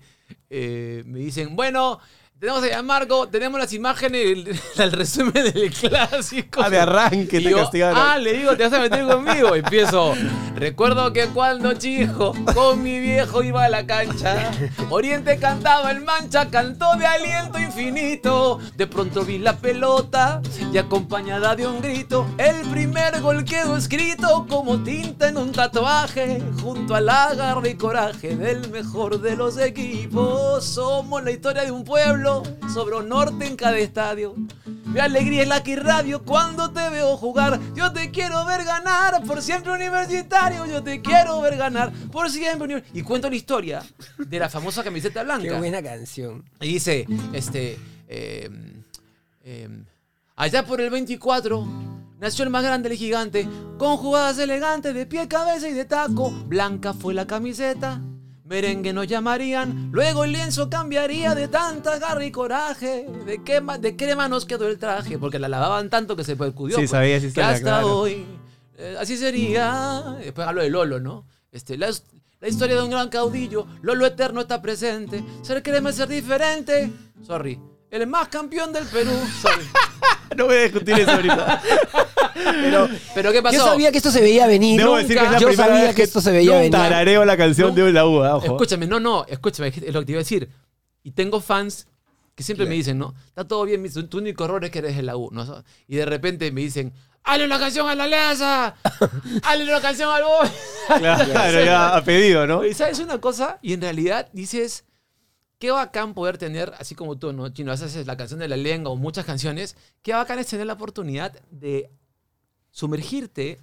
E: eh, me dicen, bueno, tenemos a Marco, tenemos las imágenes del, del resumen del clásico.
B: Ah, de arranque
E: Y
B: te
E: yo,
B: castigaron.
E: ah, le digo, te vas a meter conmigo. Empiezo. Recuerdo que cuando chico con mi viejo iba a la cancha, Oriente cantaba el mancha, cantó de aliento infinito. De pronto vi la pelota y acompañada de un grito, el primer gol quedó escrito como tinta en un tatuaje, junto al agarre y coraje del mejor de los equipos. Somos la historia de un pueblo sobre un norte en cada estadio. Mi alegría es la que radio cuando te veo jugar. Yo te quiero ver ganar por siempre universitario. Yo te quiero ver ganar por siempre universitario. Y cuento la historia de la famosa camiseta blanca.
D: Qué buena canción.
E: Y dice, este, eh, eh, allá por el 24 nació el más grande, el gigante, con jugadas elegantes de pie, cabeza y de taco. Blanca fue la camiseta. Merengue nos llamarían, luego el lienzo cambiaría de tanta garra y coraje. ¿De qué, de crema nos quedó el traje? Porque la lavaban tanto que se percudió.
B: Sí,
E: pues,
B: sabía esa
E: que
B: historia,
E: hasta
B: claro.
E: hoy, eh, así sería. Después hablo de Lolo, ¿no? Este, la, la historia de un gran caudillo, Lolo eterno está presente. Ser crema es ser diferente. Sorry. El más campeón del Perú. Sorry.
B: No voy a discutir eso ahorita.
D: Pero
E: Pero ¿qué pasó?
D: yo sabía que esto se veía venir.
B: Debo
D: Nunca.
B: decir que es la
D: yo
B: primera
D: sabía
B: vez
D: que esto se veía venir.
B: Tarareo la canción de la U, ah, ojo.
E: Escúchame, no, no, escúchame, es lo que te iba a decir. Y tengo fans que siempre me dicen, ¿no? Está todo bien, tu único error es que eres de la U, ¿no? Y de repente me dicen, ¡Hazle una canción a la Alianza! ¡Hazle una canción al Boy!
B: Claro, ya a pedido, ¿no?
E: Y sabes una cosa, y en realidad dices, qué bacán poder tener, así como tú, ¿no? Chino, haces la canción de la lengua o muchas canciones, qué bacán es tener la oportunidad de sumergirte.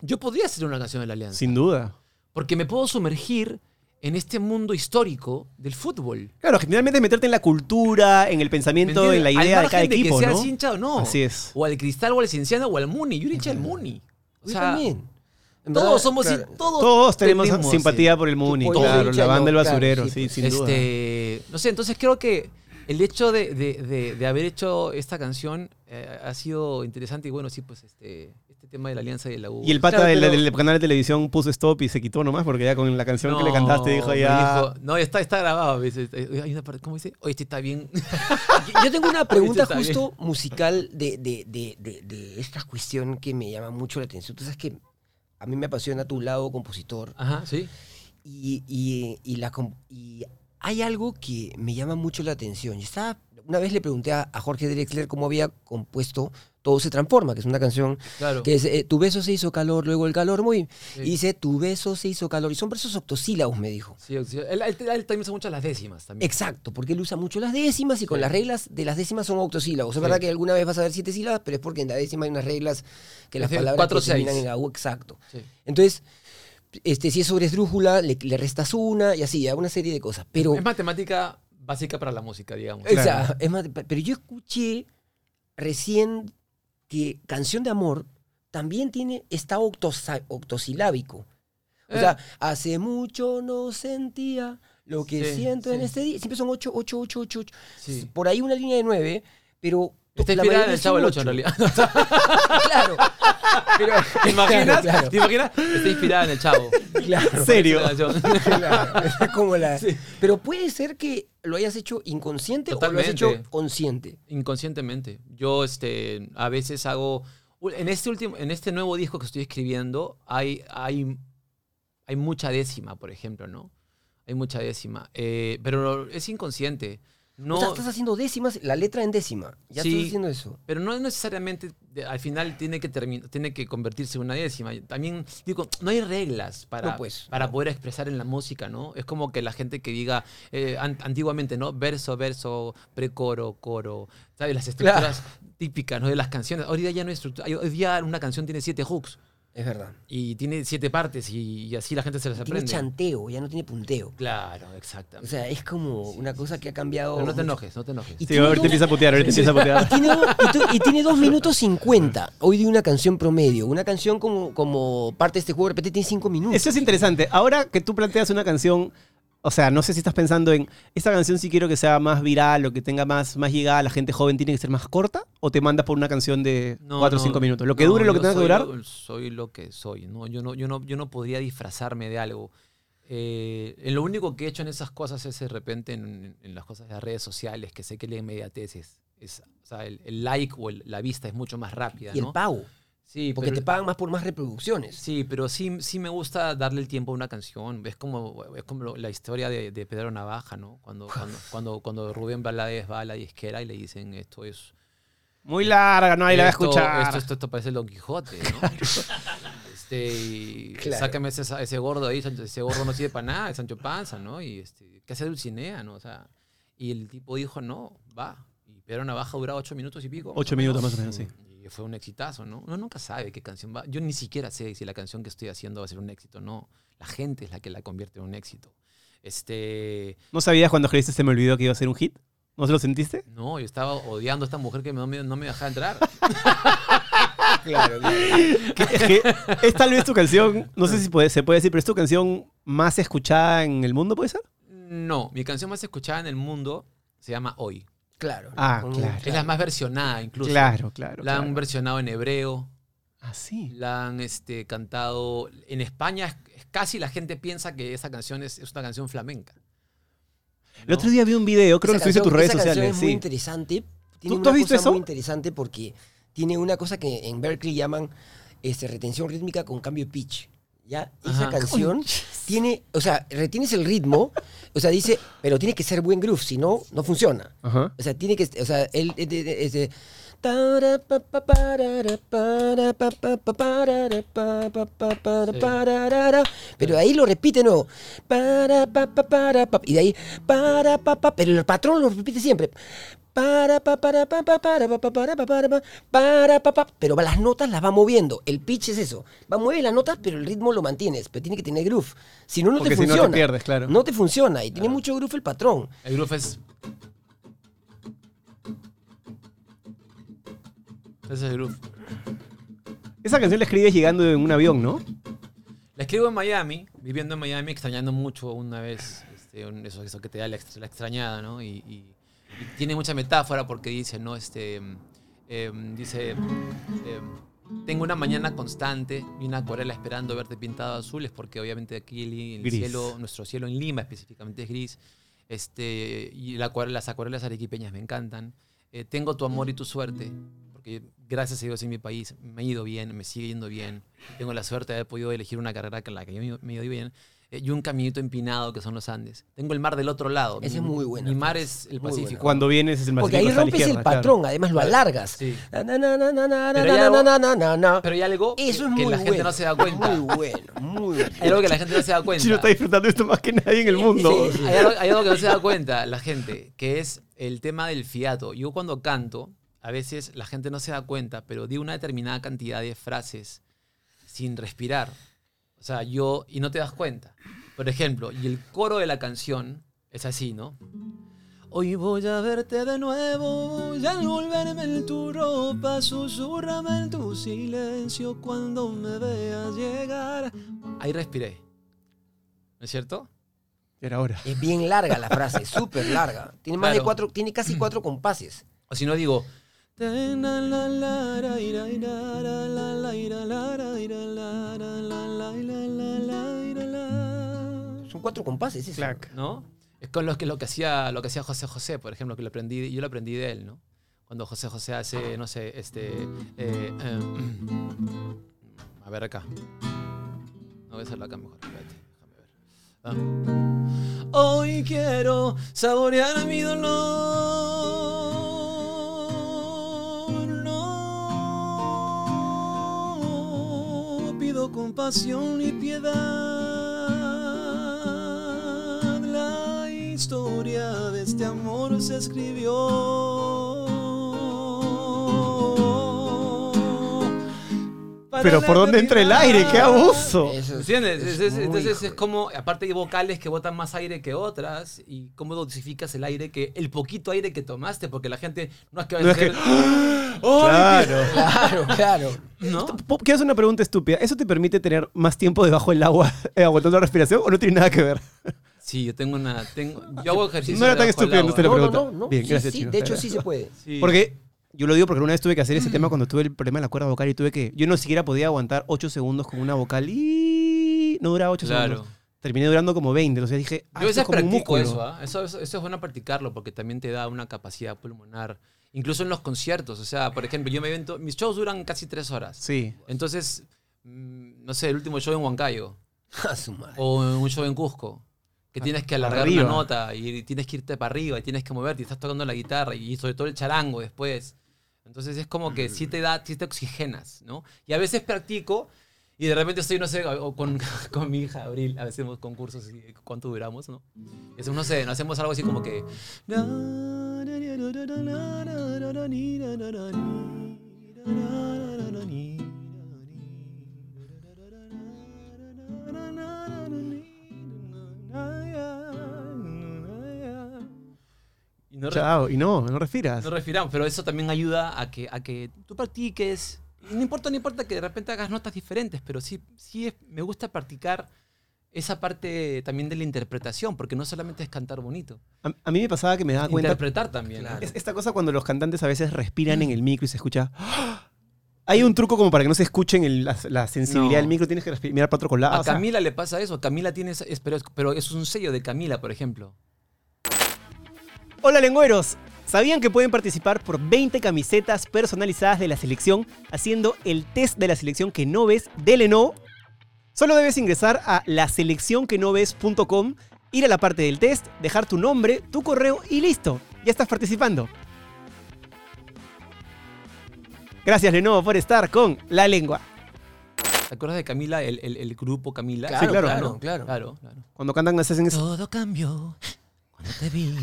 E: Yo podría hacer una canción de la Alianza.
B: Sin duda.
E: Porque me puedo sumergir en este mundo histórico del fútbol.
B: Claro, generalmente meterte en la cultura, en el
E: ¿Me
B: pensamiento, en la
E: Al
B: idea de cada equipo,
E: que
B: ¿no?
E: seas hincha o no.
B: Así es.
E: O al Cristal, o al Cienciano, o al Muni. Yo era hincha del Muni. O
D: Yo
E: sea,
D: también.
E: Todos somos...
D: claro.
E: Todos,
B: Todos tenemos simpatía
E: sí.
B: por el Muni, claro, la banda del basurero,
D: sí,
B: sí,
D: pues.
B: duda.
E: Este, no sé, entonces creo que el hecho de, de- de- de haber hecho esta canción eh, ha sido interesante y bueno, sí, pues este, este tema de la alianza y de la U.
B: Y el pata
D: Claro,
B: del,
D: pero-
B: del canal de televisión puso stop y se quitó nomás porque ya con la canción que le cantaste dijo ya...
E: dijo- no, está, está grabado. eh, Hay una parte, ¿cómo dice? Oye, este está bien.
D: Yo tengo una pregunta
E: está bien.
D: justo musical de, de, de, de, de esta cuestión que me llama mucho la atención. Tú sabes que a mí me apasiona tu lado compositor
E: Ajá, sí.
D: y, y, y la, y hay algo que me llama mucho la atención. Estaba, una vez le pregunté a, a Jorge Drexler cómo había compuesto Todo se transforma, que es una canción
E: Claro.
D: que es eh, Tu beso se hizo calor, luego el calor muy...
E: Sí.
D: Y dice Tu beso se hizo calor. Y son versos octosílabos, me dijo.
E: Sí, sí, él, él- él también usa mucho las décimas también.
D: Exacto, porque él usa mucho las décimas y con
E: Sí.
D: las reglas de las décimas son octosílabos. Es
E: Sí.
D: verdad que alguna vez vas a ver siete sílabas, pero es porque en la décima hay unas reglas que las
E: decir,
D: palabras
E: cuatro,
D: que terminan en AU, exacto.
E: Sí.
D: Entonces, este, si es sobre esdrújula, le, le restas una y así, a una serie de cosas. Pero,
E: Es matemática básica para la música, digamos.
D: o sea, es más, pero yo escuché recién que Canción de Amor también tiene, está octosilábico. O
E: Eh.
D: sea, hace mucho no sentía lo que
E: Sí,
D: siento en este día. Siempre son ocho, ocho, ocho, ocho, ocho.
E: Sí.
D: Por ahí una línea de nueve, pero...
E: Está inspirada en el Chavo del
D: son
E: 8, en realidad.
D: claro. Pero,
E: ¿Te imaginas?
D: Claro, claro.
E: ¿Te imaginas? Está inspirada en el Chavo.
D: claro.
B: ¿En serio?
D: Claro, es como la-
E: Sí.
D: Pero puede ser que lo hayas hecho inconsciente o lo
E: Totalmente.
D: has hecho consciente.
E: Inconscientemente. Yo este, a veces hago... En este, último, en este nuevo disco que estoy escribiendo hay, hay, hay mucha décima, por ejemplo, ¿no? Hay mucha décima. Eh, pero es inconsciente. No,
D: O sea, estás haciendo décimas, la letra en décima. Ya
E: Sí.
D: estás haciendo eso.
E: Pero no necesariamente al final tiene que terminar, tiene que convertirse en una décima. También digo, no hay reglas para,
D: No, pues,
E: para
D: no.
E: poder expresar en la música, ¿no? Es como que la gente que diga eh, an- antiguamente, ¿no? Verso, verso, precoro, coro, ¿sabes? Las estructuras típicas, ¿no? De las canciones. Hoy día ya no hay estructura. Hoy día una canción tiene siete hooks.
D: Es verdad.
E: Y tiene siete partes y, y así la gente se las
D: Tiene
E: aprende.
D: chanteo, ya no tiene punteo.
E: Claro,
D: O
E: exactamente.
D: sea, es como una cosa que ha cambiado.
E: Pero no te
D: mucho.
E: enojes, no te enojes.
D: Y
B: Sí,
D: tiene
B: ahorita
D: dos-
B: empieza a putear, ahorita empieza a
D: Y
B: putear.
D: tiene, y tu- y tiene dos minutos 50. Hoy di una canción promedio. Una canción como, como parte de este juego, de repente tiene cinco minutos.
B: Eso es interesante. Ahora que tú planteas una canción, o sea, no sé si estás pensando en, esta canción si quiero que sea más viral o que tenga más, más llegada, la gente joven tiene que ser más corta, o te mandas por una canción de
E: No,
B: 4 o
E: no,
B: 5 minutos. Lo que
E: no,
B: dure, lo que tenga que durar.
E: lo- soy lo que soy. ¿no? Yo, no, yo, no, yo no podría disfrazarme de algo. Eh, en lo único que he hecho en esas cosas es de repente en, en las cosas de las redes sociales, que sé que la inmediatez es, es- o sea, el, el like o el- la vista es mucho más rápida.
D: y el pago.
E: Sí,
D: Porque
E: pero-
D: te pagan más por más reproducciones.
E: Sí, pero sí, sí me gusta darle el tiempo a una canción. Es como, es como lo- la historia de, de Pedro Navaja, ¿no? Cuando, cuando, cuando, cuando Rubén Blades va a la disquera y le dicen esto es...
B: Muy larga, no, ahí la voy a escuchar.
E: Esto, esto, esto parece el Don Quijote, ¿no? Este, y
D: Claro.
E: sácame ese, ese gordo ahí, ese gordo no sirve para nada, es Sancho Panza, ¿no? Y este, ¿qué hace Dulcinea, no? O sea, y el tipo dijo, no, va. Y Pedro Navaja duraba ocho minutos y pico.
B: Ocho minutos más o menos, sí.
E: Y fue un exitazo, ¿no? Uno nunca sabe qué canción va. Yo ni siquiera sé si la canción que estoy haciendo va a ser un éxito, no. La gente es la que la convierte en un éxito. Este,
B: ¿No sabías cuando escribiste se me olvidó que iba a ser un hit? ¿No se lo sentiste?
E: no, yo estaba odiando a esta mujer que no me, no me dejaba entrar.
D: Claro, claro.
B: Es que es tal vez tu canción, no sé si puede- se puede decir, pero es tu canción más escuchada en el mundo, ¿puede ser?
E: No, mi canción más escuchada en el mundo se llama Hoy.
D: Claro.
B: Ah, claro.
E: Es la más versionada incluso.
B: Claro, claro.
E: La han
B: claro.
E: versionado en hebreo,
B: Ah, sí.
E: la han este, cantado en España. es- es casi la gente piensa que esa canción es, es una canción flamenca.
B: El otro día vi un video, creo que lo subiste a tus redes
D: esa canción
B: sociales.
D: es muy
B: Sí.
D: interesante. Tiene
B: ¿Tú- tú
D: una
B: has visto
D: cosa
B: eso?
D: muy interesante porque tiene una cosa que en Berkeley llaman este, retención rítmica con cambio de pitch. ¿Ya? Esa
E: Ajá.
D: canción tiene, o sea, retienes el ritmo, o sea, dice, pero tiene que ser buen groove, si no, no funciona.
B: Ajá.
D: O sea, tiene que, o sea, él es de- de- es de- Tara, pa, pa, parara, para, pa, pa, pa, parara, pa, pa, pa, para,
E: Sí.
D: pararara. Pero ahí lo repite, no. Y de ahí, pero el patrón lo repite siempre. Para, pa, para, pa, pa, para, pa, pa, para, pa, para, pa, para, pa, pa. Pero las notas las va moviendo. El pitch es eso. Va a mover las notas, pero el ritmo lo mantienes. Pero tiene que tener groove. Si no, no
B: Porque
D: te
B: si no te
D: funciona.
B: pierdes, claro.
D: No te funciona. Y tiene mucho groove el patrón.
E: El groove es. Ese es el groove.
B: Esa canción la escribes llegando en un avión, ¿no?
E: La escribo en Miami, viviendo en Miami, extrañando mucho una vez este, un- eso, eso que te da la, extra- la extrañada, ¿no? Y- y tiene mucha metáfora porque dice, ¿no? Este, em, dice, em, tengo una mañana constante y una acuarela esperando verte pintado azul, es porque obviamente aquí el, el cielo, nuestro cielo en Lima específicamente es gris, este, y la acuarela- las acuarelas arequipeñas me encantan. Eh, tengo tu amor y tu suerte, porque gracias a Dios en mi país me ha ido bien, me sigue yendo bien. Tengo la suerte de haber podido elegir una carrera con la que yo me he ido bien. Eh, y un caminito empinado que son los Andes. Tengo el mar del otro lado. Mi-
D: es muy buena
E: Mi mar es el Pacífico.
B: Cuando vienes es el más
D: Porque ahí rompes el patrón, además lo alargas.
E: Sí.
D: Na, na, na, na, na, na,
E: Pero
D: na,
E: algo-
D: na, na, na, na.
E: Pero hay algo que,
D: Eso es
E: que
D: muy
E: la gente
D: bueno.
E: no se da cuenta.
D: Muy bueno, muy bueno.
E: Hay algo que la gente no se da cuenta.
B: Chino está disfrutando esto más que nadie en el mundo.
D: Sí.
E: Hay algo, hay algo que no se da cuenta la gente, que es el tema del fiato. Yo cuando canto, a veces la gente no se da cuenta, pero di una determinada cantidad de frases sin respirar. O sea, yo, y no te das cuenta. Por ejemplo, y el coro de la canción es así, ¿no? Hoy voy a verte de nuevo y al volverme en tu ropa, susurrame en tu silencio cuando me veas llegar. Ahí respiré. ¿No es cierto?
B: Era hora.
D: Es bien larga la frase, súper larga. Tiene más de cuatro, tiene casi cuatro compases.
E: O si no digo.
D: Cuatro compases, eso.
B: Clac.
E: ¿No? Es con lo que, lo que hacía lo que hacía José José, por ejemplo, que lo aprendí, yo lo aprendí de él, ¿no? Cuando José José hace, no sé, este. eh, eh, a ver acá. No voy a hacerlo acá mejor. Espérate, déjame ver. Ah. Hoy quiero saborear mi dolor. No pido compasión ni piedad. Historia de este amor se escribió.
B: Pero ¿por dónde entra el aire? ¡Qué abuso!
D: Es-
E: ¿Entiendes? Es- es-
D: muy
E: entonces es como, aparte hay vocales que botan más aire que otras, y cómo dosificas el aire que, el poquito aire que tomaste, porque la gente no es que va a
B: No es que-
E: decir, ¡Ay,
B: Claro.
D: Claro, claro.
E: ¿no?
B: Quiero hacer una pregunta estúpida. ¿Eso te permite tener más tiempo debajo del agua eh, aguantando la respiración o no tiene nada que ver?
E: Sí, yo tengo una, tengo, yo hago ejercicio
B: No era tan estúpido, no te lo
D: No, no,
B: pregunto.
D: no, no.
B: Bien,
D: Sí,
B: gracias,
D: sí,
B: Chino.
D: de hecho, sí se puede.
E: Sí.
B: Porque yo lo digo porque alguna vez tuve que hacer ese tema cuando tuve el problema de la cuerda vocal y tuve que. Yo no siquiera podía aguantar 8 segundos con una vocal y. No duraba 8
E: Claro.
B: segundos. Terminé durando como 20. Entonces dije. Ah,
E: Yo a veces
B: es como un
E: practico eso, ¿ah? eso, eso, eso es bueno practicarlo porque también te da una capacidad pulmonar. Incluso en los conciertos, o sea, por ejemplo, yo me evento, mis shows duran casi tres horas.
B: Sí.
E: Entonces, mm, no sé, el último show en Huancayo
D: A su madre.
E: o un show en Cusco, que tienes que alargar
B: Arriba.
E: una nota y tienes que irte para arriba y tienes que moverte y estás tocando la guitarra y sobre todo el charango después. Entonces es como que sí te da, sí te oxigenas, ¿no? Y a veces practico y de repente estoy, no sé, o con, con mi hija Abril, a veces hacemos concursos y cuánto duramos, ¿no? Y hacemos, no sé, no hacemos algo así como que... no,
B: Chao. Y no, no respiras.
E: no respiramos, pero eso también ayuda a que, a que tú practiques. Y no importa, no importa que de repente hagas notas diferentes, pero sí, sí es- me gusta practicar esa parte también de la interpretación, porque no solamente es cantar bonito,
B: A, a mí me pasaba que me daba cuenta.
E: interpretar también.
D: Claro.
B: Es esta cosa cuando los cantantes a veces respiran en el micro y se escucha. Hay un truco como para que no se escuchen el- la, la sensibilidad
E: No.
B: del micro, tienes que mirar para otro lado.
E: A
B: o sea,
E: Camila le pasa eso. Camila tiene, es- pero, es- pero eso es un sello de Camila, por ejemplo.
B: Hola lengüeros, ¿sabían que pueden participar por 20 camisetas personalizadas de la selección haciendo el test de la selección que no ves de Lenovo? Solo debes ingresar a laseleccionquenoves.com, ir a la parte del test, dejar tu nombre, tu correo y listo, ya estás participando. Gracias Lenovo por estar con La Lengua.
E: ¿Te acuerdas de Camila, el, el- el grupo Camila?
D: Claro,
B: claro.
D: claro, claro.
E: Claro, claro.
B: Cuando cantan hacen eso.
E: Todo cambió cuando te vi.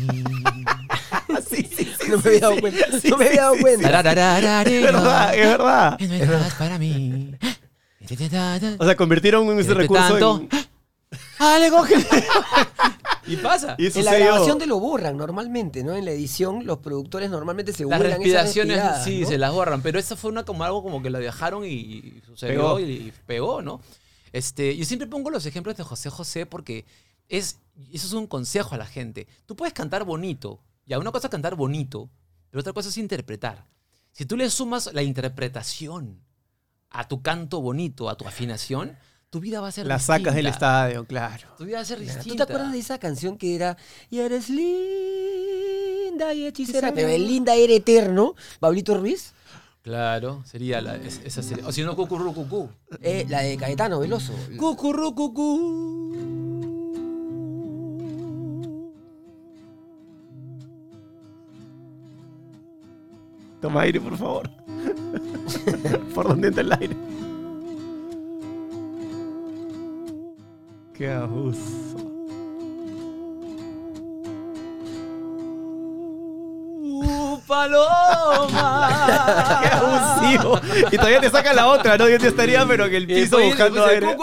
B: sí, sí, sí,
D: No me había dado cuenta. No me había dado cuenta.
B: Es verdad, es verdad.
E: No estás para mí.
B: O sea, convirtieron ese
E: Entre
B: recurso
E: tanto,
B: en...
E: ¡Ale, coge! y pasa.
B: Y eso
D: En la grabación te lo borran normalmente, ¿no? En la edición los productores normalmente se
E: Las respiraciones sí
D: ¿no?
E: se las borran, pero eso fue una, como algo como que lo dejaron y, y sucedió
B: Pegó.
E: Y, y pegó, ¿no? Este, yo siempre pongo los ejemplos de José José porque es, eso es un consejo a la gente. Tú puedes cantar bonito, ya una cosa es cantar bonito, pero otra cosa es interpretar. Si tú le sumas la interpretación a tu canto bonito, a tu afinación, tu vida va a ser
B: La sacas del
E: distinta.
B: estadio, claro.
E: Tu vida va a ser distinta.
D: ¿Tú te acuerdas de esa canción que era Y eres linda y hechicera? Pero el linda era eterno, Pablito Ruiz,
E: Claro, sería la, es- esa sería. O si no, cucurru cucú.
D: eh, la de Caetano Veloso.
E: Cucurru cucú.
B: Toma aire, por favor. ¿Por dónde entra el aire? Qué abuso.
E: Uh, paloma.
B: Qué abusivo. Y todavía te saca la otra, ¿no? Yo te estaría, pero en el piso buscando aire.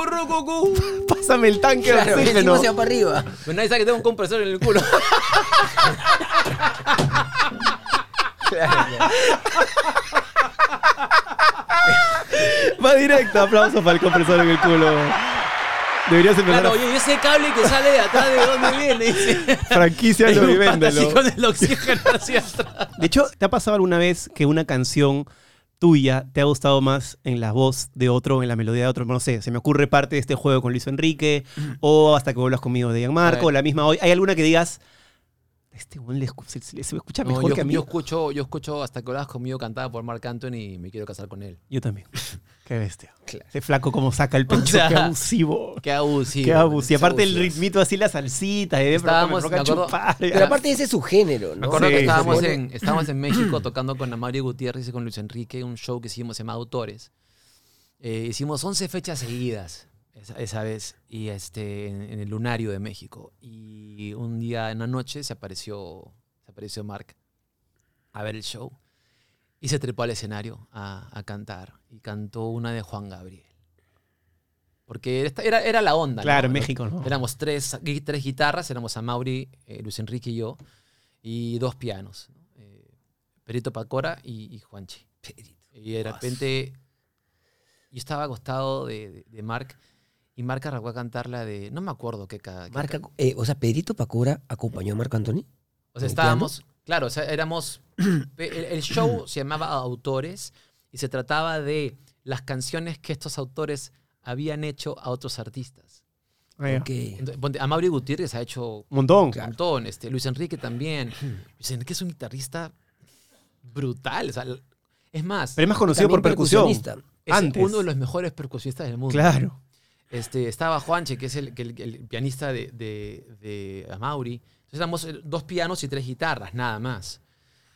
B: Pásame el tanque de
D: Claro, y
B: oxígeno.
D: va para arriba.
E: Pero nadie sabe que tengo un compresor en el culo.
B: Va directo, aplauso para el compresor en el culo. Deberías empezar
E: Claro,
B: a
E: oye, y ese cable que sale de atrás de dónde viene, dice.
B: franquicia
E: Hay
B: y véndelo.
E: con el oxígeno hacia atrás.
B: De hecho, ¿te ha pasado alguna vez que una canción tuya te ha gustado más en la voz de otro, en la melodía de otro? No sé, se me ocurre parte de este juego con Luis Enrique, o hasta que vuelvas conmigo de Gianmarco,
E: A ver.
B: la misma hoy. ¿Hay alguna que digas, este güey le se, se- se escucha
E: No,
B: mejor
E: yo,
B: que a mí?
E: yo escucho, yo escucho hasta que hablas conmigo cantada por Marc Anthony y me quiero casar con él.
B: Yo también. Qué bestia.
D: Claro.
B: Ese flaco como saca el pecho,
E: sea,
B: qué abusivo.
E: Qué abusivo.
B: Qué abusivo. Y aparte el ritmito así, la salsita, y de pronto
E: Estábamos-
B: me
E: me acuerdo-
B: chupar.
D: Pero aparte ese es su género,
E: Me
D: ¿no?
E: acuerdo
B: Sí,
E: que estábamos,
B: sí.
E: en, estábamos en México tocando con Mario Gutiérrez y con Luis Enrique un show que hicimos, se llama Autores. Eh, hicimos 11 fechas seguidas esa, esa vez y este, en, en el Lunario de México. Y un día en la noche se apareció, se apareció Mark a ver el show. Y se trepó al escenario a, a cantar. Y cantó una de Juan Gabriel. Porque esta- era, era la onda. ¿no?
B: Claro, en México, ¿no?
E: Éramos tres, tres guitarras, éramos a Mauri, eh, Luis Enrique y yo, y dos pianos. ¿no? Eh, Perito Pacora y, y Juanchi. Y de repente yo estaba acostado de, de, de Mark y Mark arrancó a cantar la de, no me acuerdo qué qué
D: Marca,
E: ca-
D: eh, o sea, Pedrito Pacora acompañó a Marco Anthony.
E: o sea,
D: ¿con
E: estábamos, claro, o sea, éramos, el, el show se llamaba Autores y se trataba de las canciones que estos autores habían hecho a otros artistas.
B: Ah, ya.
D: Ok.
E: Entonces, a Mauri Gutiérrez ha hecho
B: Un montón.
E: un montón. Este, Luis Enrique también. Luis Enrique es un guitarrista brutal. o sea, es más,
B: Pero es más conocido por percusión.
E: es
B: antes.
E: uno de los mejores percusionistas del mundo.
B: Claro.
E: Este, estaba Juanche, que es el, pianista de, de, de éramos eh, dos pianos y tres guitarras, nada más.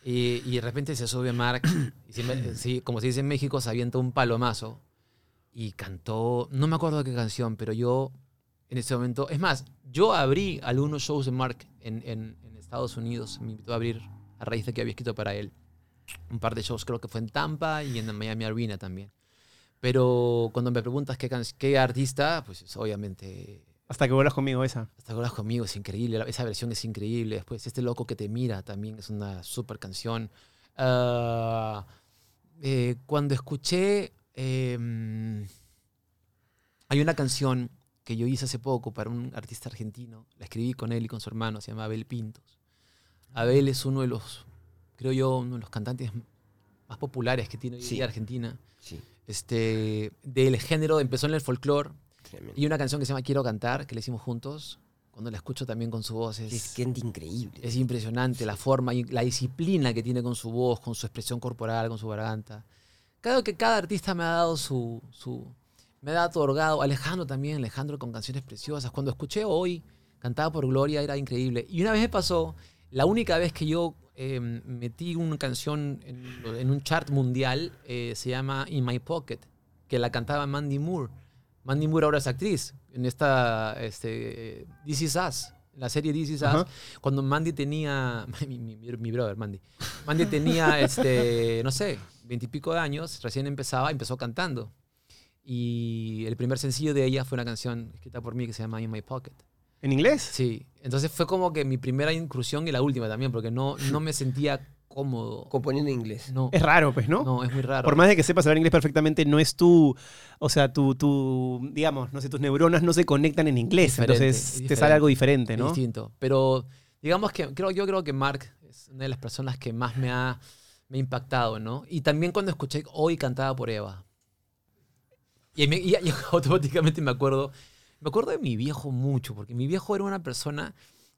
E: Y, de repente se sube Mark, y me- sí, como se dice en México, se avienta un palomazo y cantó, no me acuerdo qué canción, pero yo en ese momento, es más, yo abrí algunos shows de Mark en, Estados Unidos, me invitó a abrir a raíz de que había escrito para él. Un par de shows, creo que fue en Tampa y en el Miami Arena también. Pero cuando me preguntas qué, qué artista, pues es obviamente
B: Hasta que vuelas conmigo esa.
E: hasta acuerdas conmigo, es increíble. Esa versión es increíble. Después, Este Loco que te mira también es una super canción. Ah, eh, cuando escuché. eh, hay una canción que yo hice hace poco para un artista argentino. La escribí con él y con su hermano, se llama Abel Pintos. Abel es uno de los, creo yo, uno de los cantantes más populares que tiene hoy en
D: Sí.
E: día Argentina.
D: Sí.
E: Este, del género, empezó en el folclore. Y una canción que se llama Quiero cantar, que le hicimos juntos. Cuando la escucho también con su voz es,
D: Es gente increíble.
E: es impresionante la forma y la disciplina que tiene con su voz, con su expresión corporal, con su garganta. Creo que cada artista me ha dado su, su me ha otorgado. Alejandro también, Alejandro con canciones preciosas. Cuando escuché hoy, cantada por Gloria, era increíble. Y una vez me pasó, la única vez que yo eh, metí una canción en, en un chart mundial, eh, se llama In My Pocket, que la cantaba Mandy Moore. Mandy Moore ahora es actriz en esta este, This Is Us, la serie This Is Us. Cuando Mandy tenía, mi, mi- mi brother Mandy, Mandy tenía, este, no sé, veintipico de años, recién empezaba, empezó cantando. Y el primer sencillo de ella fue una canción escrita por mí que se llama In My Pocket.
B: ¿En inglés?
E: Sí, entonces fue como que mi primera incursión y la última también, porque no, no me sentía cómodo.
D: Componiendo en inglés.
E: No,
B: Es raro, pues, ¿no?
E: no, es muy raro.
B: Por más de que sepas hablar inglés perfectamente, no es tu, o sea, tu, tu, digamos, no sé, tus neuronas no se conectan en inglés.
E: Diferente,
B: entonces
E: es
B: te sale algo diferente, ¿no?
E: distinto. Pero digamos que creo, yo creo que Mark es una de las personas que más me ha, me ha impactado, ¿no? Y también cuando escuché hoy cantada por Eva. Y, me- y- y automáticamente me acuerdo, me acuerdo de mi viejo mucho, porque mi viejo era una persona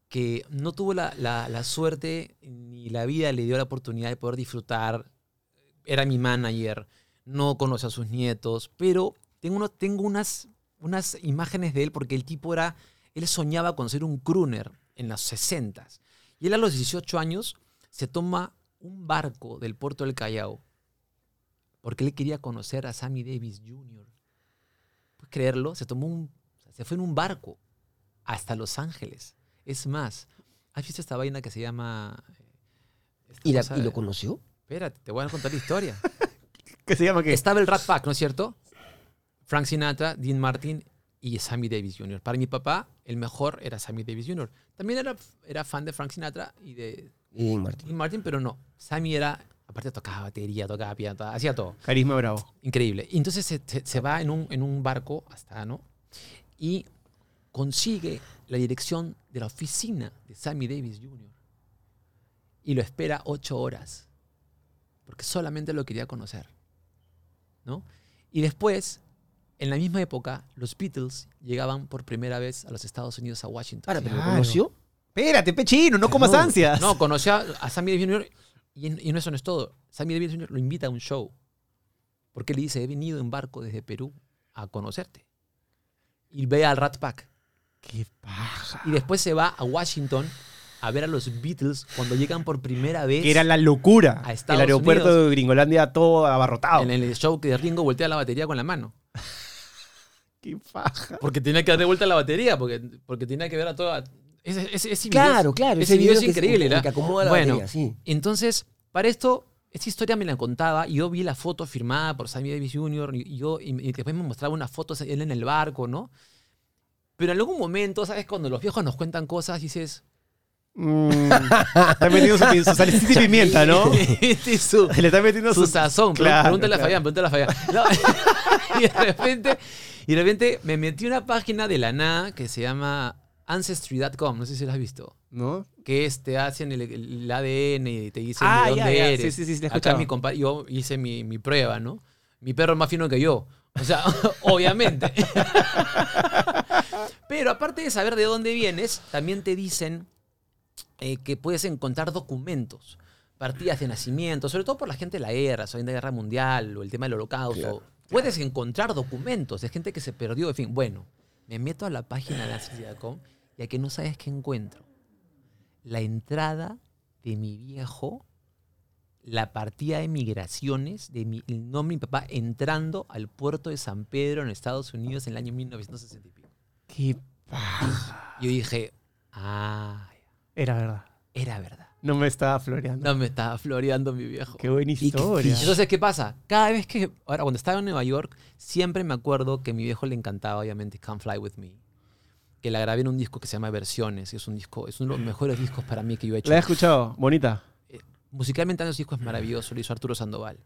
E: que no tuvo la, la- suerte ni la vida le dio la oportunidad de poder disfrutar. Era mi manager, no conoce a sus nietos, pero tengo, uno- tengo unas, unas imágenes de él porque el tipo era, él soñaba con ser un crooner en los 60 Y él a los 18 años se toma un barco del puerto del Callao porque él quería conocer a Sammy Davis Jr. ¿Puedes creerlo? Se tomó un, se fue en un barco hasta Los Ángeles. Es más, ¿has visto esta vaina que se llama... eh,
D: ¿Y, la- lo conoció?
E: Espérate, te voy a contar la historia.
B: ¿Qué se llama qué?
E: Estaba el Rat Pack, ¿no es cierto? Frank Sinatra, Dean Martin y Sammy Davis Jr. Para mi papá, el mejor era Sammy Davis Jr. También era, era fan de Frank Sinatra y de
D: Y Dean Martin.
E: Dean Martin, pero no. Sammy era, aparte tocaba batería, tocaba piano, hacía todo.
B: Carisma Bravo.
E: Increíble. Y entonces se, se- se va en un, en un barco hasta, ¿no? Y consigue la dirección de la oficina de Sammy Davis Jr. Y lo espera ocho horas. Porque solamente lo quería conocer. ¿No? Y después, en la misma época, los Beatles llegaban por primera vez a los Estados Unidos, a Washington.
D: Ahora, ¿pero lo
B: Claro.
D: conoció?
B: Espérate, pechino, no comas
D: No,
B: ansias.
E: No, conoció a, a Sammy Davis Jr. Y no eso no es todo. Sammy Davis Jr. lo invita a un show. Porque le dice, he venido en barco desde Perú a conocerte. Y ve al Rat Pack.
B: Qué paja.
E: Y después se va a Washington a ver a los Beatles cuando llegan por primera vez
B: Que era la locura.
E: A Estados
B: el aeropuerto
E: Unidos.
B: de Gringolandia todo abarrotado.
E: en el show que Ringo voltea la batería con la mano.
B: Qué paja.
E: Porque tenía que darle vuelta la batería, porque, porque tenía que ver a toda... Ese, ese, ese video-
D: Claro, claro.
E: Ese video es increíble, ¿verdad?
D: que acomoda la
E: Bueno,
D: batería, sí.
E: Entonces, para esto, esta historia me la contaba y yo vi la foto firmada por Sammy Davis Jr. y, y yo, y, y después me mostraba una foto de él en el barco, ¿no? Pero en algún momento, ¿sabes? Cuando los viejos nos cuentan cosas, dices...
B: Mm, está metiendo su, su y pimienta, ¿no?
E: este es su,
B: Le está metiendo
E: su
B: su...
E: sazón.
B: Claro,
E: pregúntale
B: claro.
E: a Fabián, pregúntale a Fabián. No. y, de repente, y de repente me metí una página de la nada que se llama Ancestry.com, no sé si la has visto.
B: ¿No?
E: Que es, te hacen el, el ADN y te dicen
B: Ah,
E: de dónde
B: ya, ya.
E: eres.
B: Sí, sí, sí, la
E: Acá mi compa yo hice mi, mi prueba, ¿no? Mi perro es más fino que yo. O sea, obviamente. Pero aparte de saber de dónde vienes, también te dicen eh, que puedes encontrar documentos, partidas de nacimiento, sobre todo por la gente de la guerra, Segunda Guerra Mundial o el tema del holocausto.
D: Claro,
E: Puedes encontrar documentos de gente que se perdió, en fin. Bueno, me meto a la página de Ancestry.com y a que no sabes qué encuentro. La entrada de mi viejo, la partida de migraciones, de mi, el nombre de mi papá entrando al puerto de San Pedro en Estados Unidos en el año 1960 y pico.
B: Qué paja.
E: Yo dije, ah,
B: Era verdad.
E: era verdad.
B: No me estaba floreando.
E: No me estaba floreando mi viejo.
B: Qué buena historia.
E: Entonces, ¿qué pasa? Cada vez que, ahora cuando estaba en Nueva York, siempre me acuerdo que a mi viejo le encantaba, obviamente, Come Fly With Me. Que la grabé en un disco que se llama Versiones. Es un disco, es uno de los mejores discos para mí que yo he hecho.
B: La he escuchado. Bonita.
E: musicalmente ese disco es maravilloso, lo hizo Arturo Sandoval.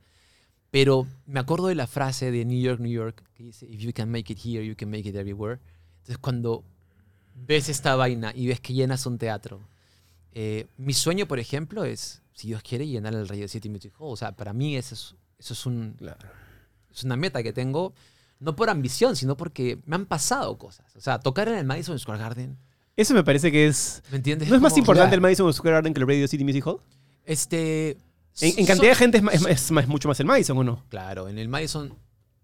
E: Pero me acuerdo de la frase de New York, New York, que dice, If you can make it here, you can make it everywhere. Entonces cuando ves esta vaina y ves que llenas un teatro, eh, mi sueño, por ejemplo, es, si Dios quiere, llenar el Radio City Music Hall. O sea, para mí eso es, eso es, un,
D: Claro.
E: es una meta que tengo, no por ambición, sino porque me han pasado cosas. O sea, tocar en el Madison Square Garden,
B: Eso me parece que es...
E: ¿me entiendes?
B: ¿No es más
E: como-
B: importante el Madison Square Garden que el Radio City Music Hall?
E: Este...
B: En, en
E: son-
B: cantidad de gente es, es mucho más el Madison, ¿o no?
E: Claro, en el Madison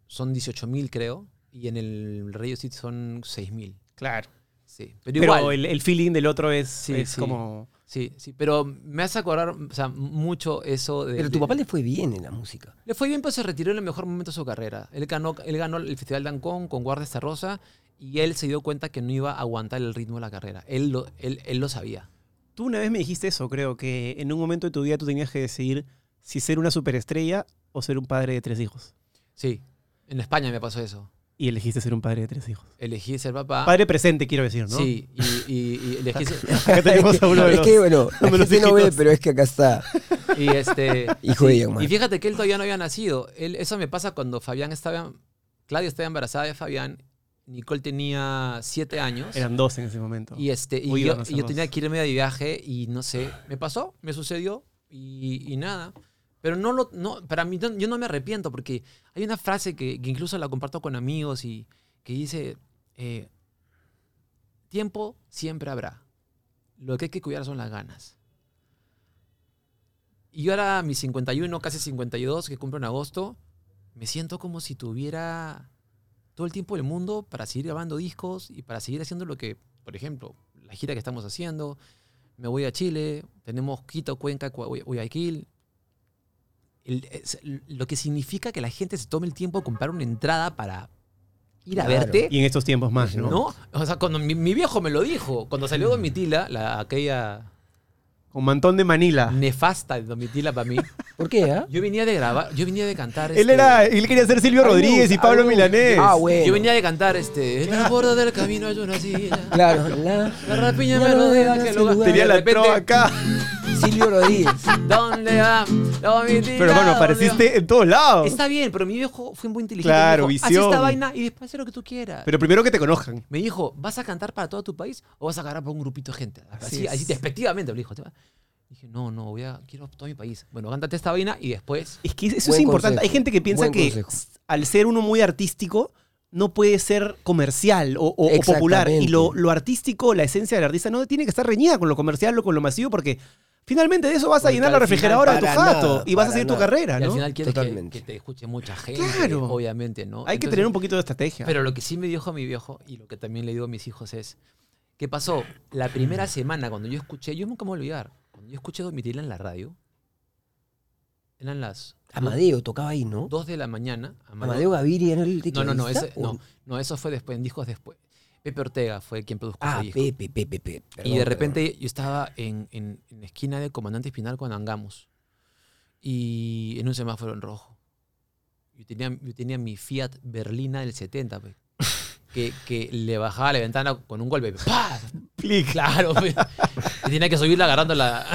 E: son 18.000 creo, y en el Radio City son 6.000.
B: Claro.
E: Sí, pero,
B: Pero
E: igual.
B: el, el feeling del otro es,
E: Sí,
B: es
E: sí.
B: como...
E: Sí, sí, pero me hace acordar o sea, mucho eso de...
D: Pero tu
E: de-
D: papá le fue bien en la música.
E: le fue bien, pero se retiró en el mejor momento de su carrera. Él ganó, él ganó el Festival de Ancón con Guardia esta Rosa y él se dio cuenta que no iba a aguantar el ritmo de la carrera. Él lo, él, él lo sabía.
B: Tú una vez me dijiste eso, creo, que en un momento de tu vida tú tenías que decidir si ser una superestrella o ser un padre de tres hijos.
E: Sí, en España me pasó eso.
B: Y elegiste ser un padre de tres hijos.
E: Elegí ser papá.
B: Padre presente, quiero decir, ¿no?
E: Sí, y, y- y elegí ser-
B: Acá tenemos a uno de
D: es que, bueno, la
B: de los
D: gente no ve, pero es que acá está.
E: Y este.
D: Hijo de Ian
E: Y fíjate que él todavía no había nacido. Él, eso me pasa cuando Fabián estaba. Claudia estaba embarazada de Fabián. Nicole tenía siete años.
B: Eran dos en ese momento.
E: y este, y
B: Uy,
E: yo, y yo tenía que irme de viaje y no sé, me pasó, me sucedió y, y nada. Pero no lo, no, para mí, yo no me arrepiento porque hay una frase que, que incluso la comparto con amigos y que dice, eh, tiempo siempre habrá. Lo que hay que cuidar son las ganas. Y yo ahora, mis 51, casi 52, que cumplo en agosto, me siento como si tuviera todo el tiempo del mundo para seguir grabando discos y para seguir haciendo lo que, por ejemplo, la gira que estamos haciendo. Me voy a Chile, tenemos Quito, Cuenca, Gua- Guayaquil. El- es- lo que significa que la gente se tome el tiempo de comprar una entrada para ir a
D: Claro.
E: verte.
B: Y en estos tiempos más, ¿no?
E: ¿No? O sea, cuando mi, mi viejo me lo dijo, cuando salió Domitila, la, aquella
B: Con mantón de Manila.
E: nefasta de Domitila para mí,
D: ¿Por qué, ah?
E: yo venía de grabar, yo venía de cantar.
B: Él
E: este,
B: era, él quería ser Silvio Rodríguez y
D: gusta, a
B: Pablo. Milanés.
D: Ah, bueno.
E: Yo venía de cantar este. En el borde del camino hay una silla.
D: Claro, la,
E: La rapiña me lo
D: dejas
E: que lugar.
B: Tenía la
E: repente,
B: acá.
D: Silvio Rodríguez.
E: ¿Dónde va? Domitila,
B: Pero bueno,
E: ¿dónde
B: apareciste en todos lados.
E: Está bien, pero mi viejo fue muy inteligente.
B: Claro,
E: dijo,
B: visión.
E: Haz esta vaina y después haz lo que tú quieras.
B: Pero primero que te conozcan.
E: me dijo, ¿vas a cantar para todo tu país o vas a cantar para un grupito de gente?
B: Así
E: Así, así despectivamente me dijo. ¿te va? Dije, no, no, voy a, quiero todo mi país. Bueno, cántate esta vaina y después.
B: Es que eso es importante.
D: consejo.
B: Hay gente que piensa que
D: consejo.
B: al ser uno muy artístico no puede ser comercial o, o- o popular. Y lo, lo artístico, la esencia del artista no tiene que estar reñida con lo comercial o con lo masivo porque finalmente de eso vas a
D: Porque
B: llenar la refrigeradora de tu jato
D: nada,
B: y vas a seguir tu carrera,
E: Y al
B: ¿no?
E: final quieres que,
D: Totalmente.
E: que te escuche mucha gente.
B: Claro.
E: Obviamente, ¿no?
B: Hay que tener un poquito de estrategia.
E: Pero lo que sí me dijo mi viejo y lo que también le digo a mis hijos es, ¿qué pasó? La primera semana cuando yo escuché, yo nunca me voy a olvidar, cuando yo escuché Domitila en la radio, eran las
D: Amadeo tocaba ahí, ¿no?
E: 2 de la mañana.
D: Amadeo Gaviria era el
E: No, no, no,
D: tecladista,
E: ese-
D: ¿o-
E: no, no, eso fue después, en discos después. Pepe Ortega fue quien produjo
D: Ah,
E: ese disco.
D: Pepe, Pepe, Pepe.
E: y de repente yo estaba en, en, en la esquina de Comandante Espinal con Angamos. y en un semáforo en rojo. Yo tenía, yo tenía mi Fiat Berlina del 70, pe, que, que le bajaba la ventana con un golpe. ¡Pah! Claro, pe. y tenía que subirla agarrando la...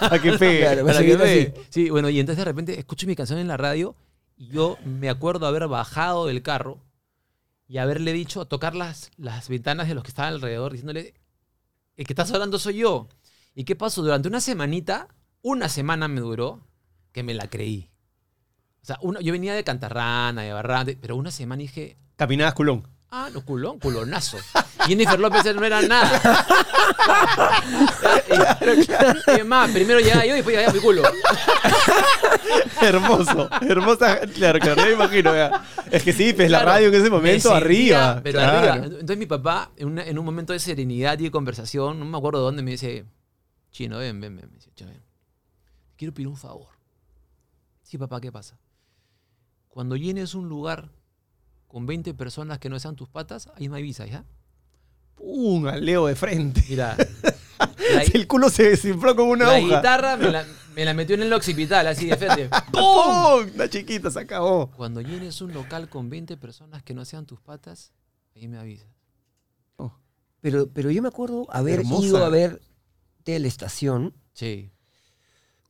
B: a que pegue.
D: Claro.
E: que me- Sí, bueno, y entonces de repente escucho mi canción en la radio y yo me acuerdo haber bajado del carro y haberle dicho, tocar las, las ventanas de los que estaban alrededor, diciéndole, el que estás hablando soy yo. ¿Y qué pasó? Durante una semanita, una semana me duró, que me la creí. O sea, uno- yo venía de Cantarrana, de Barrante, pero una semana dije,
B: Caminabas culón.
E: Ah, no, culón, culonazo. Jennifer López no era nada. es más, primero llegaba yo y después llegaba mi culo.
B: Hermoso, hermosa. Claro, claro, me imagino. ya. Es que sí, pues la radio en ese
E: me
B: momento
E: sentía,
B: arriba.
E: Pero arriba. Entonces mi papá, en, una- en un momento de serenidad y de conversación, no me acuerdo de dónde, me dice, chino, ven, ven, ven. Me dice, "Chino, ven. Quiero pedir un favor. Sí, papá, ¿qué pasa? Cuando llenes un lugar con 20 personas que no sean tus patas, ahí me avisas, ¿ya?
B: Pum, al Leo de frente.
E: Mira. la-
B: El culo se desinfló con una
E: la
B: hoja.
E: guitarra me la, me la metió en el occipital, así de frente. ¡Pum!
B: Una chiquita se acabó.
E: Cuando llenes un local con 20 personas que no sean tus patas, ahí me avisas.
D: Pero, pero yo me acuerdo haber
B: Hermosa.
D: ido a ver Telestación
E: Sí,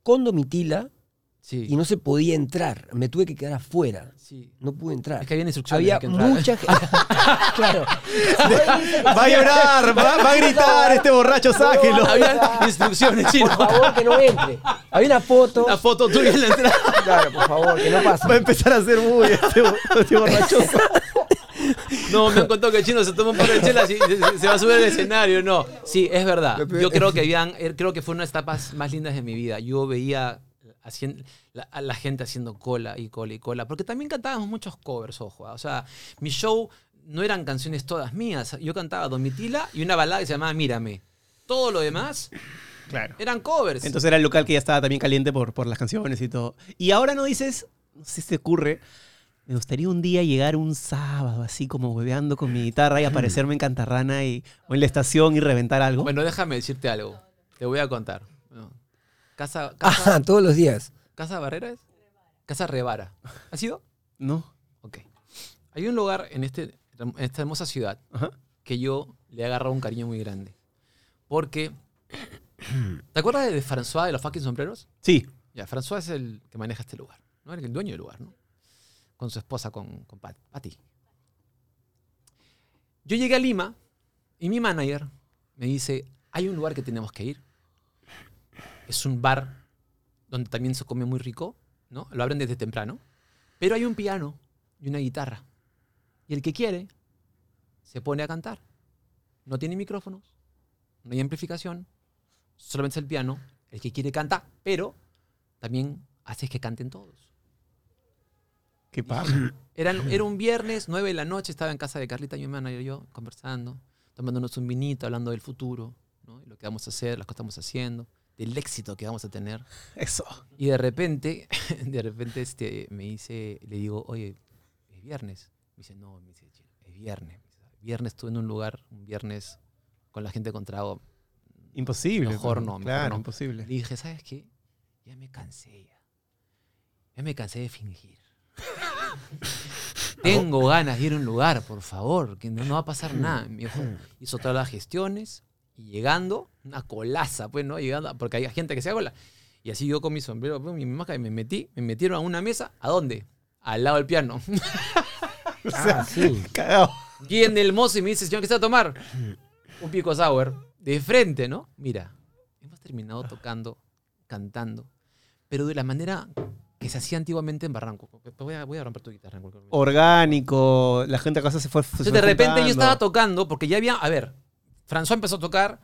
D: con Domitila
E: sí.
D: y no se podía entrar. Me tuve que quedar afuera.
E: sí.
D: No pude entrar.
E: Es que había instrucciones.
D: Había mucha gente. claro.
B: Va a llorar, va, va a gritar este borracho, sáquelo.
E: Había instrucciones, chino.
D: Por favor, que no entre. Había una foto.
E: Una foto tuya en la entrada.
D: Claro, por favor, que no pase.
B: Va a empezar a hacer muy este, este borracho.
E: No, me han contado que el chino se toma un par de chelas y se, se va a subir al escenario. No, sí, es verdad. Yo creo que habían, eh, creo que fue una de las etapas más lindas de mi vida. Yo veía hacien- la- a la gente haciendo cola y cola y cola. Porque también cantábamos muchos covers, ojo. ah. O sea, mi show no eran canciones todas mías. Yo cantaba Domitila y una balada que se llamaba Mírame. Todo lo demás
B: Claro.
E: eran covers.
B: Entonces era el local que ya estaba también caliente por, por las canciones y todo. Y ahora no dices, no sé si te ocurre, me gustaría un día llegar un sábado así como hueveando con mi guitarra y aparecerme en Cantarrana y, o en la estación y reventar algo.
E: Bueno, déjame decirte algo. Te voy a contar. Casa, casa,
D: Ah, todos los días.
E: casa Barrera es? Casa Revara. ¿Has ido?
B: ¿No?
E: Ok. Hay un lugar en, este, en esta hermosa ciudad
B: Ajá.
E: que yo le he agarrado un cariño muy grande. Porque. ¿Te acuerdas de François de los fucking sombreros?
B: Sí.
E: Ya, François es el que maneja este lugar. ¿no? El dueño del lugar, ¿no? Con su esposa, con, con Pat- Patty. Yo llegué a Lima y mi manager me dice: Hay un lugar que tenemos que ir. Es un bar donde también se come muy rico, ¿no? Lo abren desde temprano. Pero hay un piano y una guitarra. Y el que quiere se pone a cantar. No tiene micrófonos, no hay amplificación, solamente es el piano. El que quiere canta, pero también haces que canten todos.
B: Qué paja.
E: Era, era un viernes, 9 de la noche, estaba en casa de Carlita, mi manager y yo, conversando, tomándonos un vinito, hablando del futuro, lo que vamos a hacer, las cosas que estamos haciendo, del éxito que vamos a tener.
B: Eso.
E: Y de repente, de repente este, me dice, le digo, oye, es viernes. Me dice, no, me dice, "Chino, es viernes. Viernes estuve en un lugar, un viernes con la gente con trago.
B: Imposible.
E: Mejor no, mejor
B: Claro,
E: no.
B: imposible.
E: Le dije, ¿sabes qué? Ya me cansé ya. Ya me cansé de fingir. Tengo ganas de ir a un lugar, por favor, que no, no va a pasar nada. Me dijo, hizo todas las gestiones y llegando, una colaza, pues, ¿no? Llegando, porque hay gente que se cola. Y así yo con mi sombrero, pues, mi máscara, y me metí, me metieron a una mesa, ¿a dónde? Al lado del piano.
B: O sea,
D: Ah, sí.
B: cagado.
E: Viene el mozo y me dice, señor, ¿qué está a tomar? Un pico sour. De frente, ¿no? Mira, hemos terminado tocando, cantando, pero de la manera que se hacía antiguamente en Barranco. Voy a, voy a romper tu guitarra.
B: Orgánico, la gente acá se fue. se
E: Entonces,
B: fue
E: de repente yo estaba tocando, porque ya había, a ver, François empezó a tocar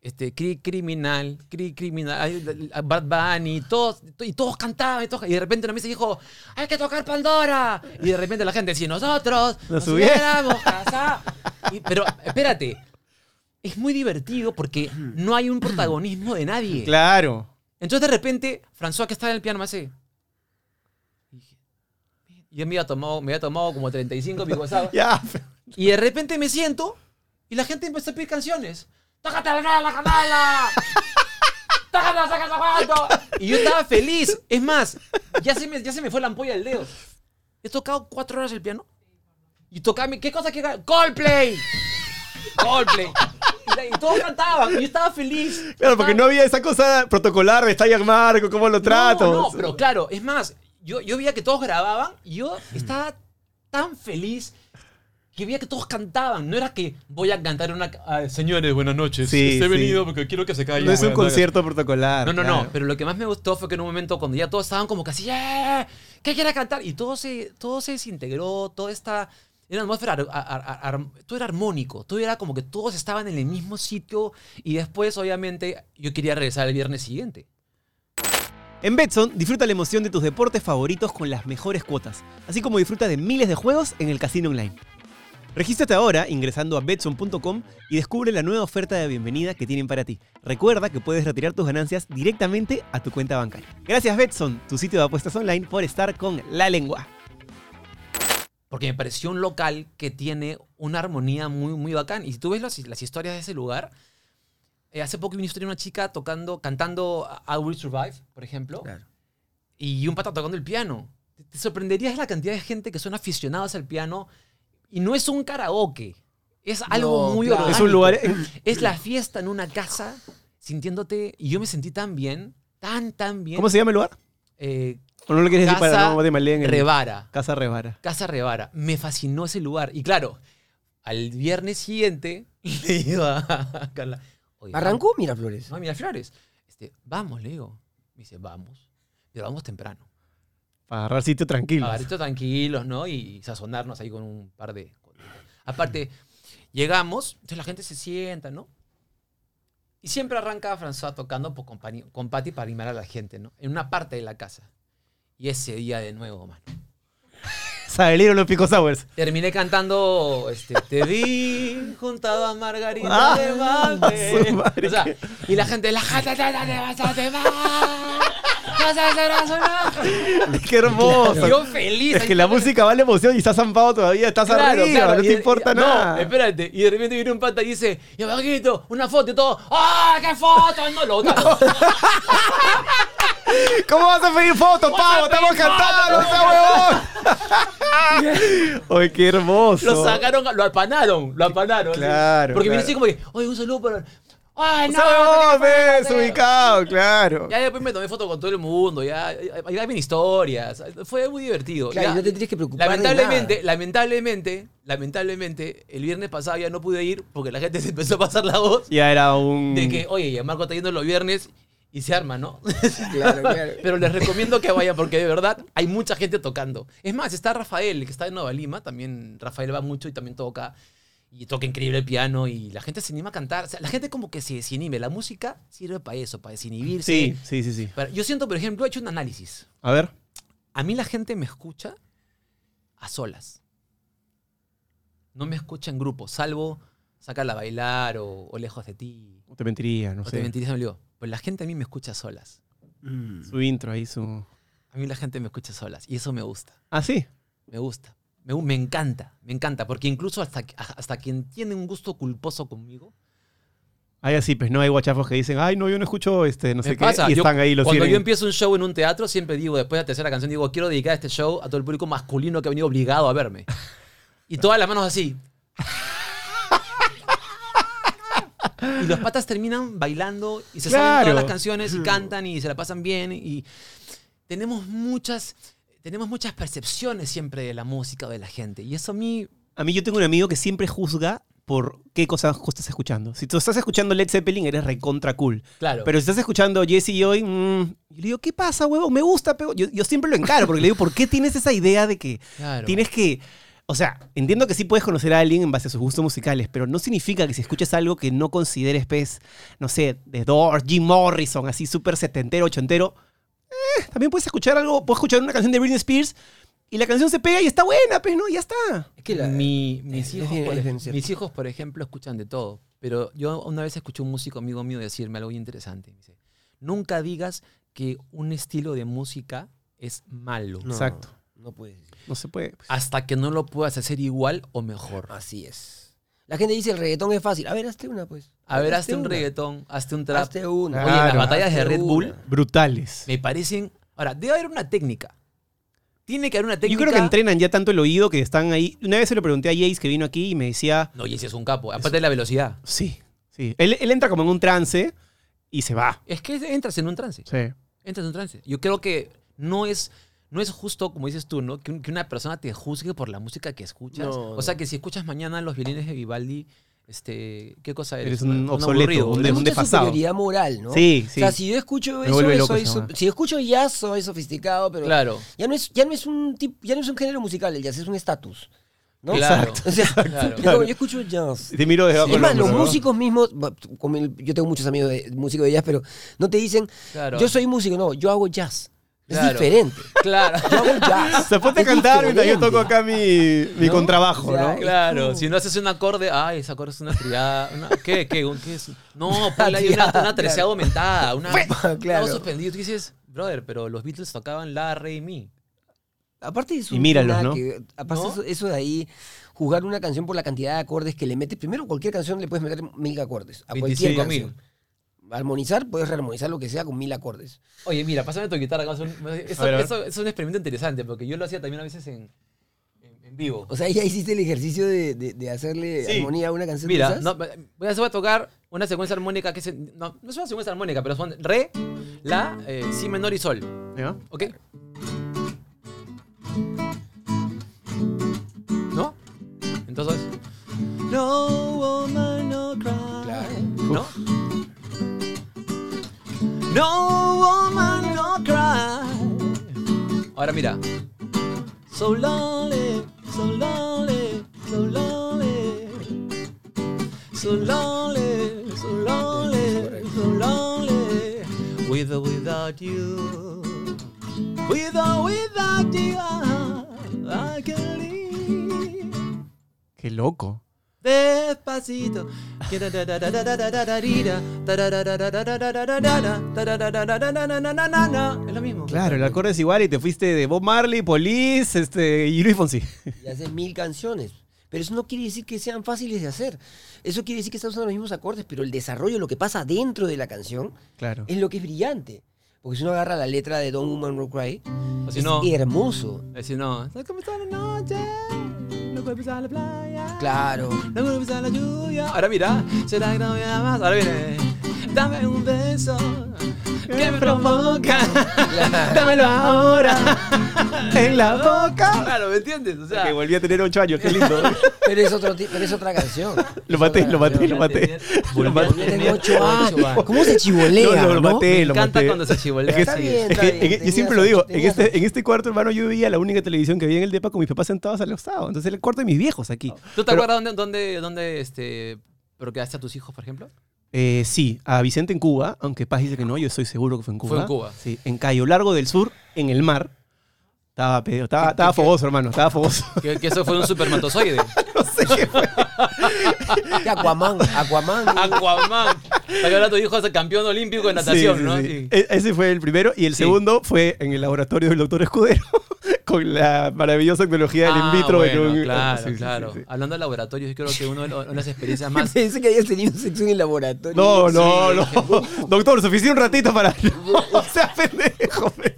E: este, cri, criminal, cri, criminal, Bad Bunny, todos, y todos cantaban, y, todos- y de repente una mesa dijo, hay que tocar Pandora. Y de repente la gente decía, nosotros
B: Nos
E: nos hubiéramos casado. Y- pero espérate, es muy divertido porque no hay un protagonismo de nadie.
B: Claro.
E: Entonces de repente, François que estaba en el piano me hace... yo me había tomado, me había tomado como 35 picos sour.
B: Ya.
E: Y de repente me siento y la gente empezó a pedir canciones. ¡Tócate la cara, la canela! ¡Tócate la saca zapato! Y yo estaba feliz. Es más, ya se me, ya se me fue la ampolla del dedo. He tocado cuatro horas el piano. Y tocaba, mi- ¿qué cosa que Coldplay. Coldplay. Y, todos cantaban. Y yo estaba feliz.
B: Claro, porque no había esa cosa protocolar de está Marco, cómo lo trato.
E: no, no, pero claro, es más, yo, yo veía que todos grababan y yo estaba tan feliz que veía que todos cantaban. No era que voy a cantar una... "Ay, señores, buenas noches.
B: Sí,
E: he
B: sí.
E: venido porque quiero que se callen.
B: No es un
E: Buenas noches".
B: concierto protocolar.
E: No, no,
B: claro.
E: no. Pero lo que más me gustó fue que en un momento cuando ya todos estaban como que así, "Eh, ¿qué quiere cantar? Y todo se, todo se desintegró, toda esta... Era una atmósfera, ar- ar- ar- ar- todo era armónico, todo era como que todos estaban en el mismo sitio y después, obviamente, yo quería regresar el viernes siguiente.
B: En Betson, disfruta la emoción de tus deportes favoritos con las mejores cuotas, así como disfruta de miles de juegos en el casino online. Regístrate ahora ingresando a betson.com y descubre la nueva oferta de bienvenida que tienen para ti. Recuerda que puedes retirar tus ganancias directamente a tu cuenta bancaria. Gracias Betson, tu sitio de apuestas online, por estar con la lengua.
E: Porque me pareció un local que tiene una armonía muy, muy bacán. Y si tú ves las, las historias de ese lugar, eh, hace poco viniste una chica tocando, cantando I Will Survive, por ejemplo,
D: Claro.
E: y un pata tocando el piano. Te, te sorprenderías la cantidad de gente que son aficionados al piano y no es un karaoke. Es algo
D: No,
E: muy
D: claro.
E: orgánico.
B: Es un lugar...
E: Es la fiesta en una casa, sintiéndote... Y yo me sentí tan bien, tan, tan bien.
B: ¿Cómo se llama el lugar?
E: Eh,
B: ¿O no lo quieres decir para
E: Casa
B: no de en el...
E: Revara.
B: Casa Revara.
E: Casa Revara. Me fascinó ese lugar. Y claro, al viernes siguiente le digo a Carla. "Oye,
D: ¿Arrancó Miraflores?
E: vamos". No, Miraflores. Este, vamos, le digo. Me dice, vamos. Pero vamos temprano.
B: Para agarrar sitio tranquilo.
E: Agarritos tranquilos, ¿no? Y sazonarnos ahí con un par de... Aparte, llegamos, entonces la gente se sienta, ¿no? Y siempre arranca François tocando pues, con, Patti para animar a la gente, ¿no? En una parte de la casa. Y ese día de nuevo, mano.
B: Salieron los Pico Sours.
E: Terminé cantando este, Te vi juntado a Margarita
B: Ah,
E: de Valde. O sea, y la gente, la gente te vas a vas. A hacer a.
B: Qué hermoso.
E: Yo feliz.
B: Es que la música vale emoción y estás zampado todavía, estás
E: Claro,
B: arriba,
E: claro,
B: no te importa
E: no,
B: nada.
E: espérate. Y de repente viene un pata y dice, y abajito, una foto y todo. ¡Ah, qué foto! No, lo no.
B: ¿Cómo vas a pedir fotos,
E: ¿Cómo vas
B: pavo?
E: a
B: ¡Estamos cantando, esa huevón! ¡Ay, qué hermoso!
E: Lo sacaron, lo apanaron, lo apanaron.
B: Claro,
E: Porque viene
B: claro.
E: así como que, oye, un saludo para... ¡Ay, no!
B: ¡Esa huevón,
E: no sé qué
B: ves! ubicado, claro.
E: Ya después me tomé foto con todo el mundo, ya, ya, ya ven historias. Fue muy divertido.
D: Claro,
E: Ya,
D: y no te tienes que preocupar de
E: lamentablemente,
D: nada.
E: lamentablemente, lamentablemente, el viernes pasado ya no pude ir porque la gente se empezó a pasar la voz
B: Ya era un...
E: de que, oye, ya Marco está yendo los viernes y se arma, ¿no?
D: Claro, claro.
E: Pero les recomiendo que vayan porque de verdad hay mucha gente tocando. Es más, está Rafael, que está en Nueva Lima, también Rafael va mucho y también toca. Y toca increíble el piano y la gente se anima a cantar. O sea, la gente como que se desinhibe. La música sirve para eso, para desinhibirse.
B: Sí, sí, sí, sí.
E: Para- Yo siento, por ejemplo, he hecho un análisis.
B: A ver.
E: A mí la gente me escucha a solas. No me escucha en grupo, salvo Sácala a bailar o, o Lejos de ti.
B: No te mentiría, no
E: o te
B: sé.
E: mentiría, me olvidó. Pues la gente a mí me escucha a solas.
D: Mm.
B: Su intro ahí, su...
E: A mí la gente me escucha a solas y eso me gusta.
B: Ah, sí.
E: Me gusta. Me, encanta, me encanta. Porque incluso hasta, hasta quien tiene un gusto culposo conmigo.
B: Hay así, pues no hay guachafos que dicen, ay, no, yo no escucho este, no sé qué. Y
E: Yo-
B: están ahí los
E: cuando
B: siguen.
E: yo empiezo un show en un teatro, siempre digo, después de la tercera canción, digo, quiero dedicar este show a todo el público masculino que ha venido obligado a verme. Y todas las manos así. Y los patas terminan bailando y se saben
B: Claro.
E: todas las canciones y cantan y se la pasan bien. Y tenemos muchas, tenemos muchas percepciones siempre de la música o de la gente. Y eso a mí
B: A mí yo tengo un amigo que siempre juzga por qué cosas estás escuchando. Si tú estás escuchando Led Zeppelin, eres recontra cool.
E: Claro.
B: Pero si estás escuchando Jesse y hoy, mm, yo le digo, ¿qué pasa, huevo? Me gusta, pero yo, yo siempre lo encaro porque le digo, ¿por qué tienes esa idea de que
E: Claro.
B: tienes que... O sea, entiendo que sí puedes conocer a alguien en base a sus gustos musicales, pero no significa que si escuchas algo que no consideres, pues, no sé, de Doors, Jim Morrison, así súper setentero, ochentero, eh, también puedes escuchar algo, puedes escuchar una canción de Britney Spears y la canción se pega y está buena, pues, ¿no? Ya está.
D: Es que la-
E: Mi- mis,
D: es
E: hijos, por,
D: es bien
E: ej-
D: cierto.
E: mis hijos, por ejemplo, escuchan de todo. Pero yo una vez escuché un músico amigo mío decirme algo muy interesante. Me dice, nunca digas que un estilo de música es malo.
D: no,
B: Exacto.
D: No puedes.
B: No se puede. pues.
E: Hasta que no lo puedas hacer igual o mejor.
D: Así es. La gente dice el reggaetón es fácil. A ver, hazte una, pues.
E: A ver, hazte un
D: una.
E: reggaetón, hazte un trap.
D: Hazte una.
E: Oye, las batallas de Red Bull.
B: Brutales.
E: me parecen... Ahora, debe haber una técnica. Tiene que haber una
B: Yo
E: técnica...
B: creo que entrenan ya tanto el oído que están ahí. Una vez se lo pregunté a Jace que vino aquí y me decía,
E: No, ese es un capo. Aparte de la velocidad.
B: sí, sí. Él, él entra como en un trance y se va.
E: Es que entras en un trance.
B: Sí.
E: Entras en un trance. Yo creo que no es, no es justo, como dices tú, ¿no? Que, un- que una persona te juzgue por la música que escuchas.
D: No,
E: o sea, que si escuchas mañana los violines de Vivaldi, este, ¿qué cosa eres?
B: Eres un obsoleto,
E: aburrido,
B: un de-
D: Mucha
B: desfasado.
D: superioridad moral, ¿no?
B: Sí, sí.
D: O sea, si yo escucho eso,
B: loco
D: soy so- si yo escucho jazz, soy sofisticado, pero
E: Claro,
D: ya no es, ya no es un tip, ya no es un género musical, el jazz es un estatus. ¿no?
E: claro.
D: O sea,
E: claro.
D: yo, escucho jazz.
B: Te miro desde abajo
D: es más, los
B: ¿no?
D: músicos mismos, como el- yo tengo muchos amigos de, músicos de jazz, pero no te dicen,
E: Claro.
D: yo soy músico, no, yo hago jazz. Es
E: Claro.
D: diferente.
E: Claro.
D: Yo hago jazz.
B: Se
D: Es
B: cantar mientras yo toco acá mi, mi
D: ¿No?
B: contrabajo,
D: O sea,
B: ¿no?
E: Claro,
D: como-
E: si no haces un acorde, ay, ese acorde es una triada. una- ¿Qué? ¿Qué? ¿Qué es? No, ponle ahí una, una tercera
D: claro.
E: aumentada, una,
D: Claro.
E: suspendido. Tú dices, brother, pero los Beatles tocaban la, re y mi.
D: Aparte es
B: Y míralos, ¿no?
D: que- aparte
E: ¿No?
D: Eso, eso de ahí, jugar una canción por la cantidad de acordes que le metes. Primero, cualquier canción le puedes meter mil acordes. A cualquier
E: 25.000.
D: canción. Armonizar, puedes rearmonizar lo que sea con mil acordes.
E: Oye, mira, pásame tu guitarra. Eso,
B: ver,
E: es un experimento interesante, porque yo lo hacía también a veces en, en, en vivo.
D: O sea, ya hiciste el ejercicio de, de- de hacerle
B: Sí.
D: armonía a una canción. de
E: Mira, no, voy a voy a tocar una secuencia armónica que es... No, no es una secuencia armónica, pero son re, la, eh, si menor y sol.
B: ¿Ya?
E: ¿Ok? ¿No? Entonces... No woman, no cry.
D: Claro.
E: ¿No? No woman, no cry. Ahora mira. So lonely, so lonely, so lonely. So lonely, so lonely, so lonely. With or without you. With or without you, I can live.
B: Qué loco.
E: Despacito. Es lo mismo.
B: Claro, el acorde es igual y te fuiste de Bob Marley, Police este, y Luis Fonsi.
D: Y haces mil canciones. Pero eso no quiere decir que sean fáciles de hacer. Eso quiere decir que estás usando los mismos acordes, pero el desarrollo, lo que pasa dentro de la canción,
B: Claro.
D: es lo que es brillante. Porque si uno agarra la letra de Don't Woman No Cry,
E: O si
D: es
E: no,
D: hermoso.
E: es si no. ¿Cómo está la noche? No puedo pisar la playa.
D: Claro.
E: No puedo pisar la lluvia. Ahora mira, será que no me amas. Ahora viene. Dame un beso que me provoca. Dámelo ahora.
B: En la boca.
E: Claro, ¿me entiendes? O sea,
B: Que volví a tener ocho años, qué lindo.
D: Pero es, otro, pero es otra canción.
B: Lo maté, lo maté, lo maté.
E: Volví a
B: maté.
D: Ocho años. ¿Cómo se chivolea?
B: No, lo
D: no?
B: maté,
E: Me
B: lo
E: encanta
B: maté.
E: cuando se chivolea.
B: Es que,
D: Está bien,
B: es
D: está bien,
B: es que yo siempre lo digo, en este, en este cuarto, hermano, yo veía la única televisión que había en el depa con mis papás sentados al costado. Entonces era el cuarto de mis viejos aquí.
E: ¿Tú te acuerdas dónde, dónde, dónde este, procreaste a tus hijos, por ejemplo?
B: Eh, sí, a Vicente en Cuba, aunque Paz dice que no, yo estoy seguro que fue en Cuba.
E: Fue en Cuba.
B: Sí, en Cayo Largo del Sur, en el mar. Estaba, pedo, estaba,
E: ¿Qué-
B: estaba fogoso, hermano, estaba fogoso.
E: Que, que eso fue un supermatozoide.
B: no sé qué fue.
D: Que Aquaman, Aquaman.
E: Aquaman. Para que ahora tu hijo es el campeón olímpico de natación,
B: Sí, sí,
E: ¿no?
B: sí.
E: Sí.
B: E- Ese fue el primero. Y el
E: Sí.
B: segundo fue en el laboratorio del doctor Escudero, con la maravillosa tecnología del
E: Ah,
B: in vitro. en
E: bueno,
B: un-
E: claro,
B: sí,
E: claro.
B: sí, sí.
E: Hablando de laboratorios, yo creo que uno de una de las experiencias más...
D: Pensé que habías tenido sexo en el laboratorio.
B: No, no,
E: Sí.
B: no. Doctor, suficiente un ratito para. No seas pendejo. pe.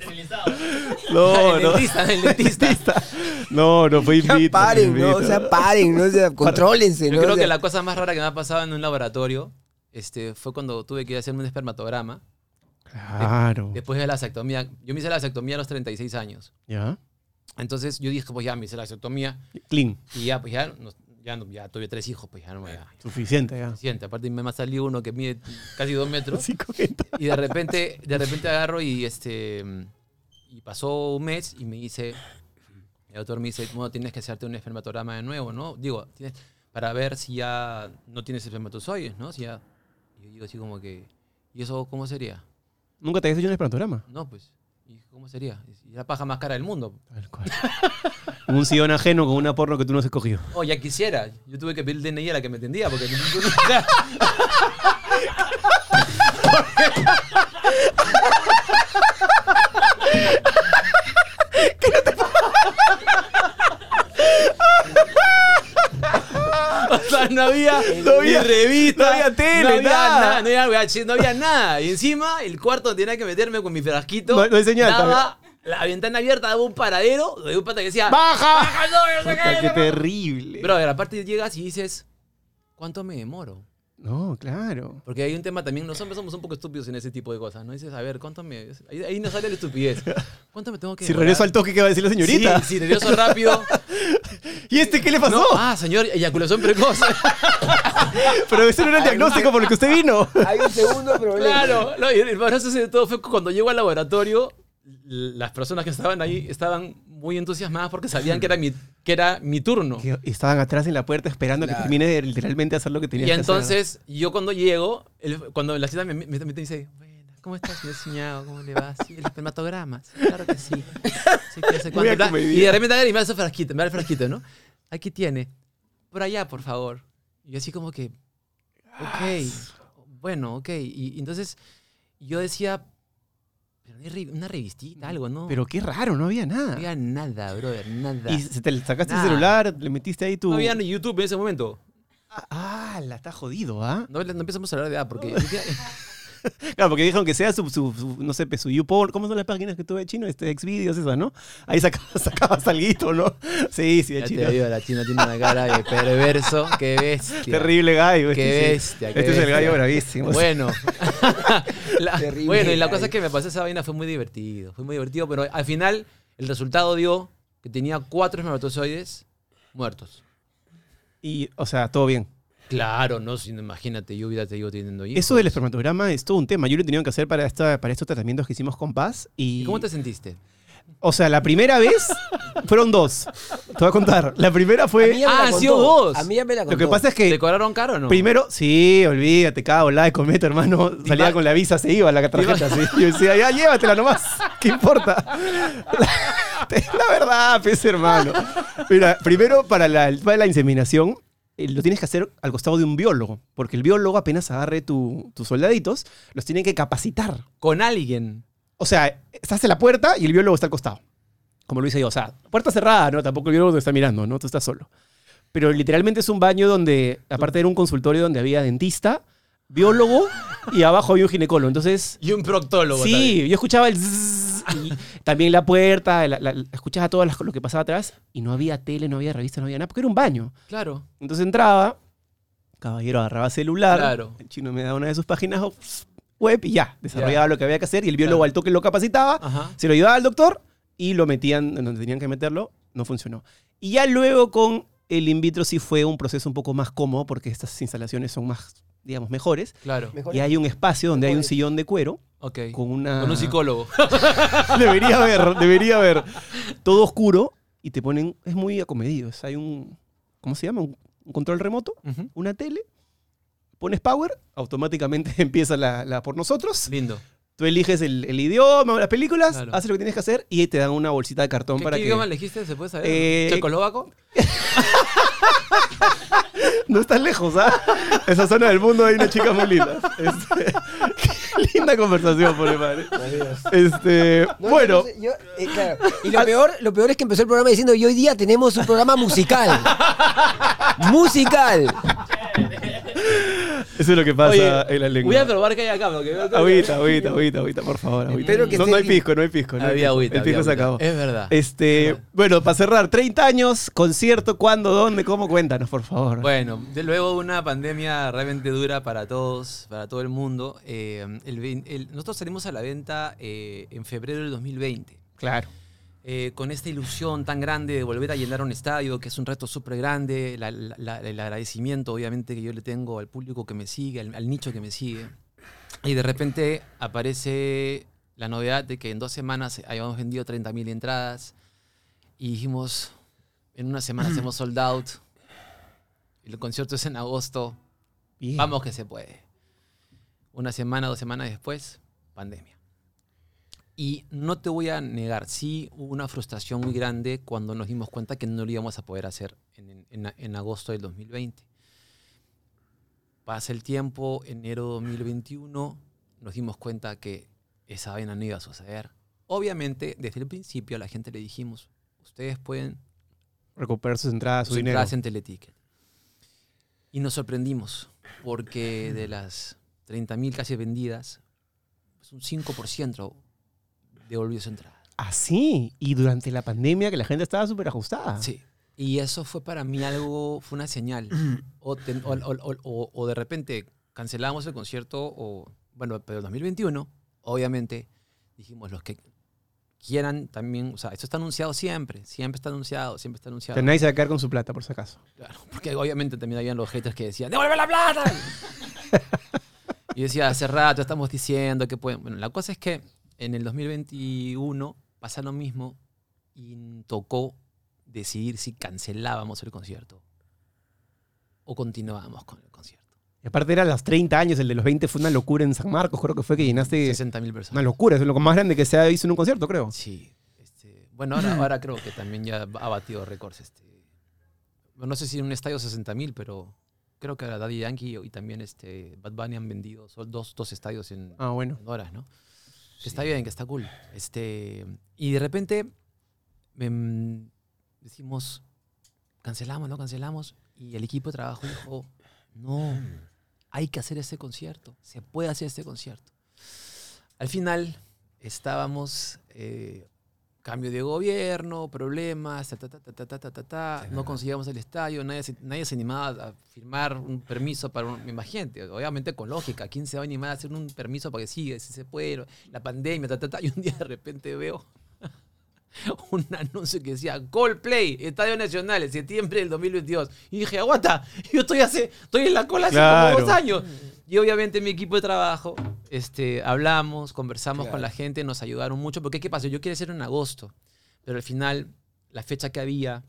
B: No,
E: el
B: no.
E: dentista, el dentista.
B: No, no fue in
D: Ya
B: vitro.
D: paren,
B: in
D: ¿no? O
B: vitro.
D: sea, paren, ¿no? O sea, contrólense,
E: Yo
D: ¿no?
E: creo
D: O sea,
E: que la cosa más rara que me ha pasado en un laboratorio este, fue cuando tuve que ir a hacerme un espermatograma
B: Claro.
E: después de la vasectomía. Yo me hice la vasectomía a los 36 años.
B: ¿Ya?
E: Entonces yo dije, pues ya me hice la vasectomía
B: Clean.
E: y ya, pues ya, ya, no- ya tuve tres hijos, pues ya no me da
B: Suficiente, ya.
E: suficiente. Aparte me ha salido uno que mide casi dos metros. Y de repente, de repente agarro y este y pasó un mes y me dice, el doctor me dice, bueno, tienes que hacerte un espermatograma de nuevo, ¿no? Digo, tienes, para ver si ya no tienes espermatozoides, ¿no? Si ya, y yo digo así como que, ¿y eso cómo sería?
B: ¿Nunca te habías hecho un espermatograma?
E: No, pues, ¿y cómo sería? Y la paja más cara del mundo.
B: Tal cual. un sillón ajeno con una porno que tú no has escogido.
E: Oh, ya quisiera. Yo tuve que pedir DNI a la que me atendía porque... o sea, O sea, no había había
B: nada.
E: nada, no había VHS, no había nada. Y encima, el cuarto tenía que meterme con mi frasquito.
B: No- no hay señal
E: Daba la ventana abierta, daba un paradero, de un pata que decía,
B: ¡Baja!
E: no, no sé
B: Puta,
E: qué".
B: ¡Qué terrible!
E: Bro, aparte llegas y dices, ¿cuánto me demoro?
B: No, claro.
E: Porque hay un tema también, nosotros somos un poco estúpidos en ese tipo de cosas, ¿no? Dices, a ver, ¿cuánto me...? Ahí, ahí nos sale la estupidez. ¿Cuánto me tengo que
B: Si
E: demorar?
B: regreso al toque, ¿qué va a decir la señorita?
E: Sí, sí, nervioso rápido.
B: ¿Y este qué le pasó?
E: No, ah, señor, eyaculación precoz.
B: Pero ese no era el diagnóstico por el que usted vino.
D: Hay un segundo problema.
E: claro. No, y el más gracioso de todo fue cuando llego al laboratorio, las personas que estaban ahí estaban muy entusiasmadas porque sabían que era mi, que era mi turno.
B: Que estaban atrás en la puerta esperando a que
D: Claro.
B: termine de literalmente hacer lo que tenía
E: Y
B: que hacer.
E: entonces, yo cuando llego, el- cuando la cita me, me- me dice, bueno, ¿cómo estás, señor Ciñado? ¿Cómo le va? Sí, el espermatograma. Sí, claro que sí. Sí, que
B: Muy
E: y de repente y me da su frasquito, me da el frasquito, ¿no? Aquí tiene. Por allá, por favor. Y yo así como que, ok, bueno, ok. Y, y entonces yo decía, pero no una revistita, algo, ¿no?
B: Pero qué raro, no había
E: no
B: nada.
E: había nada, brother, nada.
B: Y se te sacaste
E: Nada.
B: el celular, le metiste ahí tu.
E: no había ni YouTube en ese momento.
B: Ah, la está jodido, ¿ah?
E: No, no empezamos a hablar de edad porque...
B: Claro, porque dijeron que sea su, su, su- no sé, su YouPorn, ¿cómo son las páginas que tuve de chino? Este, Xvideos, esas, ¿no? Ahí sacabas, sacabas alguito, ¿no? Sí, sí, de chino.
E: te digo, la china tiene una cara de perverso. Qué bestia.
B: Terrible gallo.
E: Qué
B: este, sí.
E: bestia. qué
B: Este es el gallo bravísimo.
E: Bueno. La-
D: Terrible
E: bueno, y la cosa es que me pasó esa vaina fue muy divertido. Fue muy divertido, pero al final el resultado dio que tenía cuatro espermatozoides muertos.
B: Y, o sea, todo bien.
E: Claro, no, si imagínate, yo hubiera seguido teniendo hijos.
B: Eso del espermatograma es todo un tema. Yo lo he tenido que hacer para, esta, para estos tratamientos que hicimos con Paz. Y,
E: ¿Y cómo te sentiste?
B: O sea, la primera vez fueron dos. Te voy a contar. La primera
D: A mí
B: fue.
D: ya me
E: Ah,
D: la
E: han sido
D: contó.
E: dos.
D: A mí ya me la contó.
B: Lo que pasa es
E: ¿Te
B: que.
E: cobraron caro o no?
B: Primero, sí, olvídate, cada volada de cometa, hermano. Salía con la visa, se iba la tarjeta. Sí. Yo decía, ya llévatela nomás. ¿Qué importa? La, la verdad, pues, hermano. Mira, primero, para la, para la inseminación, eh, lo tienes que hacer al costado de un biólogo. Porque el biólogo, apenas agarre tu- tus soldaditos, los tiene que capacitar.
E: Con alguien.
B: O sea, estás en la puerta y el biólogo está al costado. Como lo hice yo. O sea, puerta cerrada, ¿no? Tampoco el biólogo te está mirando, ¿no? Tú estás solo. Pero literalmente es un baño donde, aparte era un consultorio donde había dentista, biólogo y abajo había un ginecólogo. Entonces,
E: Y un proctólogo.
B: sí,
E: también.
B: yo escuchaba el zzzz y también la puerta, la- la- escuchaba todo lo que pasaba atrás y no había tele, no había revista, no había nada, porque era un baño.
E: Claro.
B: Entonces entraba, caballero agarraba celular,
E: Claro.
B: el chino me daba una de sus páginas web y ya, desarrollaba lo que había que hacer y el biólogo
E: Claro.
B: al toque lo capacitaba,
E: Ajá.
B: se lo llevaba al doctor y lo metían donde tenían que meterlo, no funcionó. Y ya luego con el in vitro sí fue un proceso un poco más cómodo porque estas instalaciones son más, digamos, mejores.
E: Claro.
B: Y hay un espacio donde hay un sillón de cuero
E: Ok.
B: con una...
E: Con un psicólogo.
B: debería haber, debería haber. Todo oscuro y te ponen, es muy acomedido. es- Hay un, ¿cómo se llama? Un, un control remoto, una tele, pones power, automáticamente empieza la, la por nosotros.
E: Lindo.
B: Tú eliges el, el idioma, las películas,
E: Claro.
B: haces lo que tienes que hacer y te dan una bolsita de cartón
E: ¿Qué,
B: para
E: qué
B: que...
E: idioma elegiste? ¿Se puede saber?
B: Eh,
E: ¿Checoslovaco?
B: No estás lejos, ¿ah? Esa zona del mundo hay una chica muy linda. Este, qué linda conversación, por el madre. Este,
D: No,
B: bueno,
D: yo no sé, yo, eh, claro. Y lo peor, lo peor es que empezó el programa diciendo y hoy día tenemos un programa musical. musical.
B: Eso es lo que pasa
E: Oye,
B: en la lengua.
E: Voy a probar que hay acá. Porque veo
B: Agüita, agüita, agüita, agüita, por favor. agüita.
D: Que
B: no, hay pisco, no hay pisco. no
E: Había agüita.
B: El pisco se acabó.
E: Es verdad.
B: Este, bueno, para cerrar, 30 años, concierto, ¿cuándo, dónde, cómo? Cuéntanos, por favor.
E: Bueno, de luego una pandemia realmente dura para todos, para todo el mundo. eh, el vein- el- nosotros salimos a la venta eh, en febrero del 2020.
B: claro.
E: Eh, con esta ilusión tan grande de volver a llenar un estadio, que es un reto súper grande, la- la- la- el agradecimiento obviamente que yo le tengo al público que me sigue, al, al nicho que me sigue. Y de repente aparece la novedad de que en dos semanas hayamos vendido 30.000 entradas y dijimos, en una semana hacemos sold out, el concierto es en agosto,
B: Bien.
E: Vamos que se puede. Una semana, dos semanas después, pandemia. Y no te voy a negar, sí hubo una frustración muy grande cuando nos dimos cuenta que no lo íbamos a poder hacer en, en- en agosto del 2020. Pasa el tiempo, enero 2021, nos dimos cuenta que esa vaina no iba a suceder. Obviamente, desde el principio a la gente le dijimos, ustedes pueden
B: Recuperar sus entradas, su
E: sus
B: dinero.
E: entradas en Teleticket. Y nos sorprendimos, porque de las 30.000 casi vendidas, pues un 5% devolvió su entrada.
B: Así. Y durante la pandemia que la gente estaba súper ajustada.
E: Sí. Y eso fue para mí algo, fue una señal. O, ten- o- o- o- o- o de repente cancelamos el concierto, o bueno, pero en 2021, obviamente, dijimos los que quieran también, o sea, esto está anunciado siempre, siempre está anunciado, siempre está anunciado.
B: sea, nadie se va a quedar con su plata, por si acaso.
E: Claro, porque obviamente también habían los haters que decían, ¡devuelve la plata! y decía, hace rato estamos diciendo que pueden... Bueno, la cosa es que en el 2021 pasa lo mismo y tocó decidir si cancelábamos el concierto o continuábamos con el concierto.
B: Y aparte era los 30 años, el de los 20 fue una locura en San Marcos, creo que fue que llenaste
E: 60.000
B: una
E: personas.
B: locura, es lo más grande que se ha visto en un concierto, creo.
E: Sí. este, bueno, ahora, ahora creo que también ya ha batido récords. Este, no sé si en un estadio 60.000, pero creo que ahora Daddy Yankee y también este, Bad Bunny han vendido dos, dos estadios en,
B: Ah, bueno.
E: en horas, ¿no? Que está bien, que está cool. Este, y de repente em, decimos, cancelamos, no cancelamos. Y el equipo de trabajo dijo, no, hay que hacer este concierto. Se puede hacer este concierto. Al final estábamos, eh, cambio de gobierno, problemas, ta, ta, ta, ta ta ta ta sí, no conseguíamos el estadio, nadie se, nadie se animaba a firmar un permiso para un, imagínate, obviamente con lógica, ¿quién se va a animar a hacer un permiso para que siga, si se puede, la pandemia, ta, ta, y un día de repente veo un anuncio que decía Coldplay, Estadio Nacional, en septiembre del 2022. Y dije, aguanta, yo estoy, hace, estoy en la cola hace
B: Claro.
E: como dos años. Y obviamente mi equipo de trabajo, este, hablamos, conversamos con la gente, nos ayudaron mucho, porque ¿qué pasó? Yo quería hacer en agosto, pero al final la fecha que había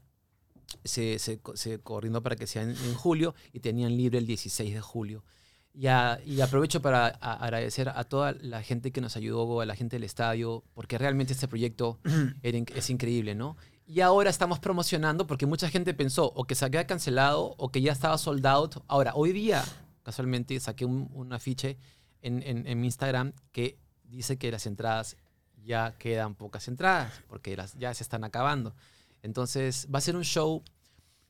E: se, se coordinó para que sea en, en julio y tenían libre el 16 de julio. Y, a- y aprovecho para a- agradecer a toda la gente que nos ayudó, a la gente del estadio, porque realmente este proyecto es increíble, ¿no? Y ahora estamos promocionando porque mucha gente pensó o que se había cancelado o que ya estaba sold out. Ahora, hoy día, casualmente, saqué un, un afiche en, en- en mi Instagram que dice que las entradas ya quedan pocas entradas porque las, ya se están acabando. Entonces, va a ser un show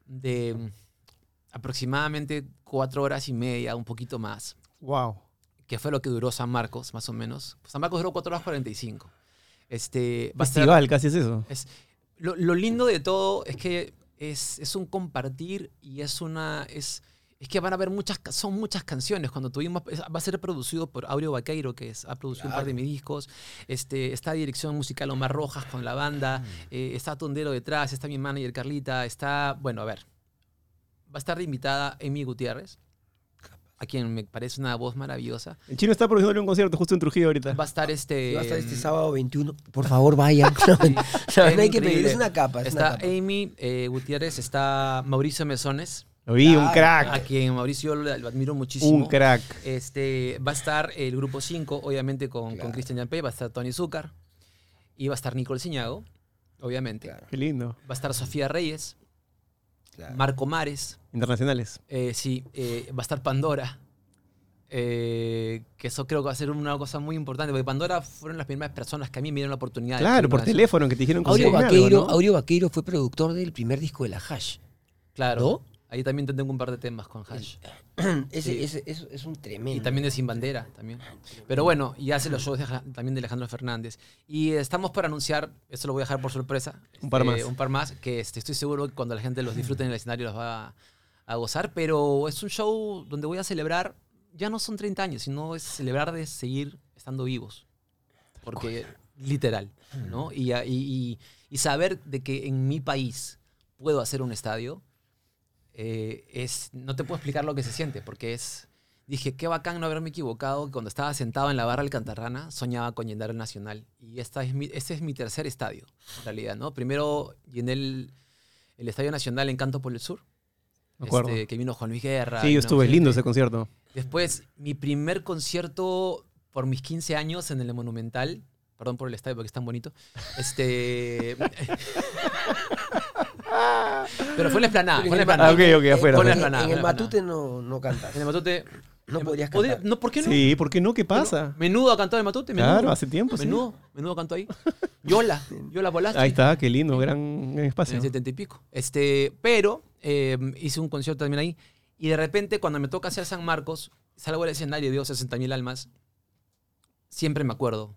E: de aproximadamente cuatro horas y media, un poquito más,
B: Wow.
E: que fue lo que duró San Marcos, más o menos. San Marcos duró cuatro horas 45. Este, va a ser-
B: Festival, casi es eso.
E: es, lo, lo lindo de todo es que es, es un compartir y es una. Es, es que van a haber muchas. Son muchas canciones. Cuando tuvimos. Va a ser producido por Aureo Vaqueiro, que es, ha producido un par de mis discos. Este, está dirección musical Omar Rojas con la banda. eh, está Tondero detrás. Está mi manager Carlita. Está. Bueno, a ver. Va a estar de invitada Amy Gutiérrez. A quien me parece una voz maravillosa.
B: El chino está produciendo un concierto justo en Trujillo ahorita.
E: Va a estar este.
D: Va a estar este sábado 21. Por favor, vayan. No, no hay que pedir, es una capa. Es una
E: Está
D: capa.
E: Amy eh, Gutiérrez, está Mauricio Mesones,
B: Lo vi, un
D: Claro.
E: a
B: crack.
E: quien Mauricio lo, lo admiro muchísimo.
B: Un crack.
E: Este, va a estar el grupo 5, obviamente con,
D: Claro.
E: con Cristian Yampé, va a estar Tony Zúcar, y va a estar Nicole Ciñago, obviamente.
D: Claro,
B: Qué lindo.
E: Va a estar Sofía Reyes,
D: claro.
E: Marco Mares,
B: Internacionales.
E: eh, sí, eh, va a estar Pandora. eh, que eso creo que va a ser una cosa muy importante, porque Pandora fueron las primeras personas que a mí me dieron la oportunidad de
B: Claro, por teléfono, que te dijeron
D: Aureo,
B: conseguirme
D: Vaqueiro,
B: ¿no?
D: Aureo Vaqueiro fue productor del primer disco de la Hash.
E: Claro.
D: ¿No?
E: Ahí también tengo un par de temas con Hash.
D: Ese,
E: Sí.
D: ese- eso es un tremendo.
E: Y también de Sin Bandera, también. Pero bueno, y hace los shows de también de Alejandro Fernández. Y estamos por anunciar, esto lo voy a dejar por sorpresa.
B: Un par
E: este,
B: más.
E: Un par más, que este, estoy seguro que cuando la gente los disfrute en el escenario los va a, a gozar. Pero es un show donde voy a celebrar, ya no son 30 años, sino es celebrar de seguir estando vivos. Porque, literal, ¿no? Y, y- y- y saber de que en mi país puedo hacer un estadio, eh, es, no te puedo explicar lo que se siente, porque es, dije, qué bacán no haberme equivocado, cuando estaba sentado en la barra Alcantarrana, soñaba con llenar el Nacional. Y esta es mi, este es mi tercer estadio, en realidad, ¿no? Primero llené el, el Estadio Nacional en Canto por el Sur, este, que vino Juan Luis Guerra.
B: Sí, yo estuve
E: gente.
B: lindo ese concierto.
E: Después, mi primer concierto por mis 15 años en el Monumental. Perdón por el estadio porque es tan bonito. Este. Pero fue en la esplanada. Fue en la esplanada.
B: Ah, ok, ok, afuera.
E: Fue en la esplanada,
D: En el Matute no, no cantas.
E: En el Matute.
D: No podrías
E: ¿podría-
D: cantar.
E: No, ¿por qué no?
B: Sí, ¿por qué no? ¿Qué pasa?
E: Menudo ha cantado en el Matute. Menudo.
B: Claro, hace tiempo, sí.
E: Menudo. Menudo cantó ahí. Yola. Yola Volaste.
B: Ahí está, qué lindo, gran, gran
E: En
B: espacio.
E: el 70 y pico. Este, pero eh, hice un concierto también ahí. Y de repente, cuando me toca hacer San Marcos, salgo al escenario y veo 60.000 almas, siempre me acuerdo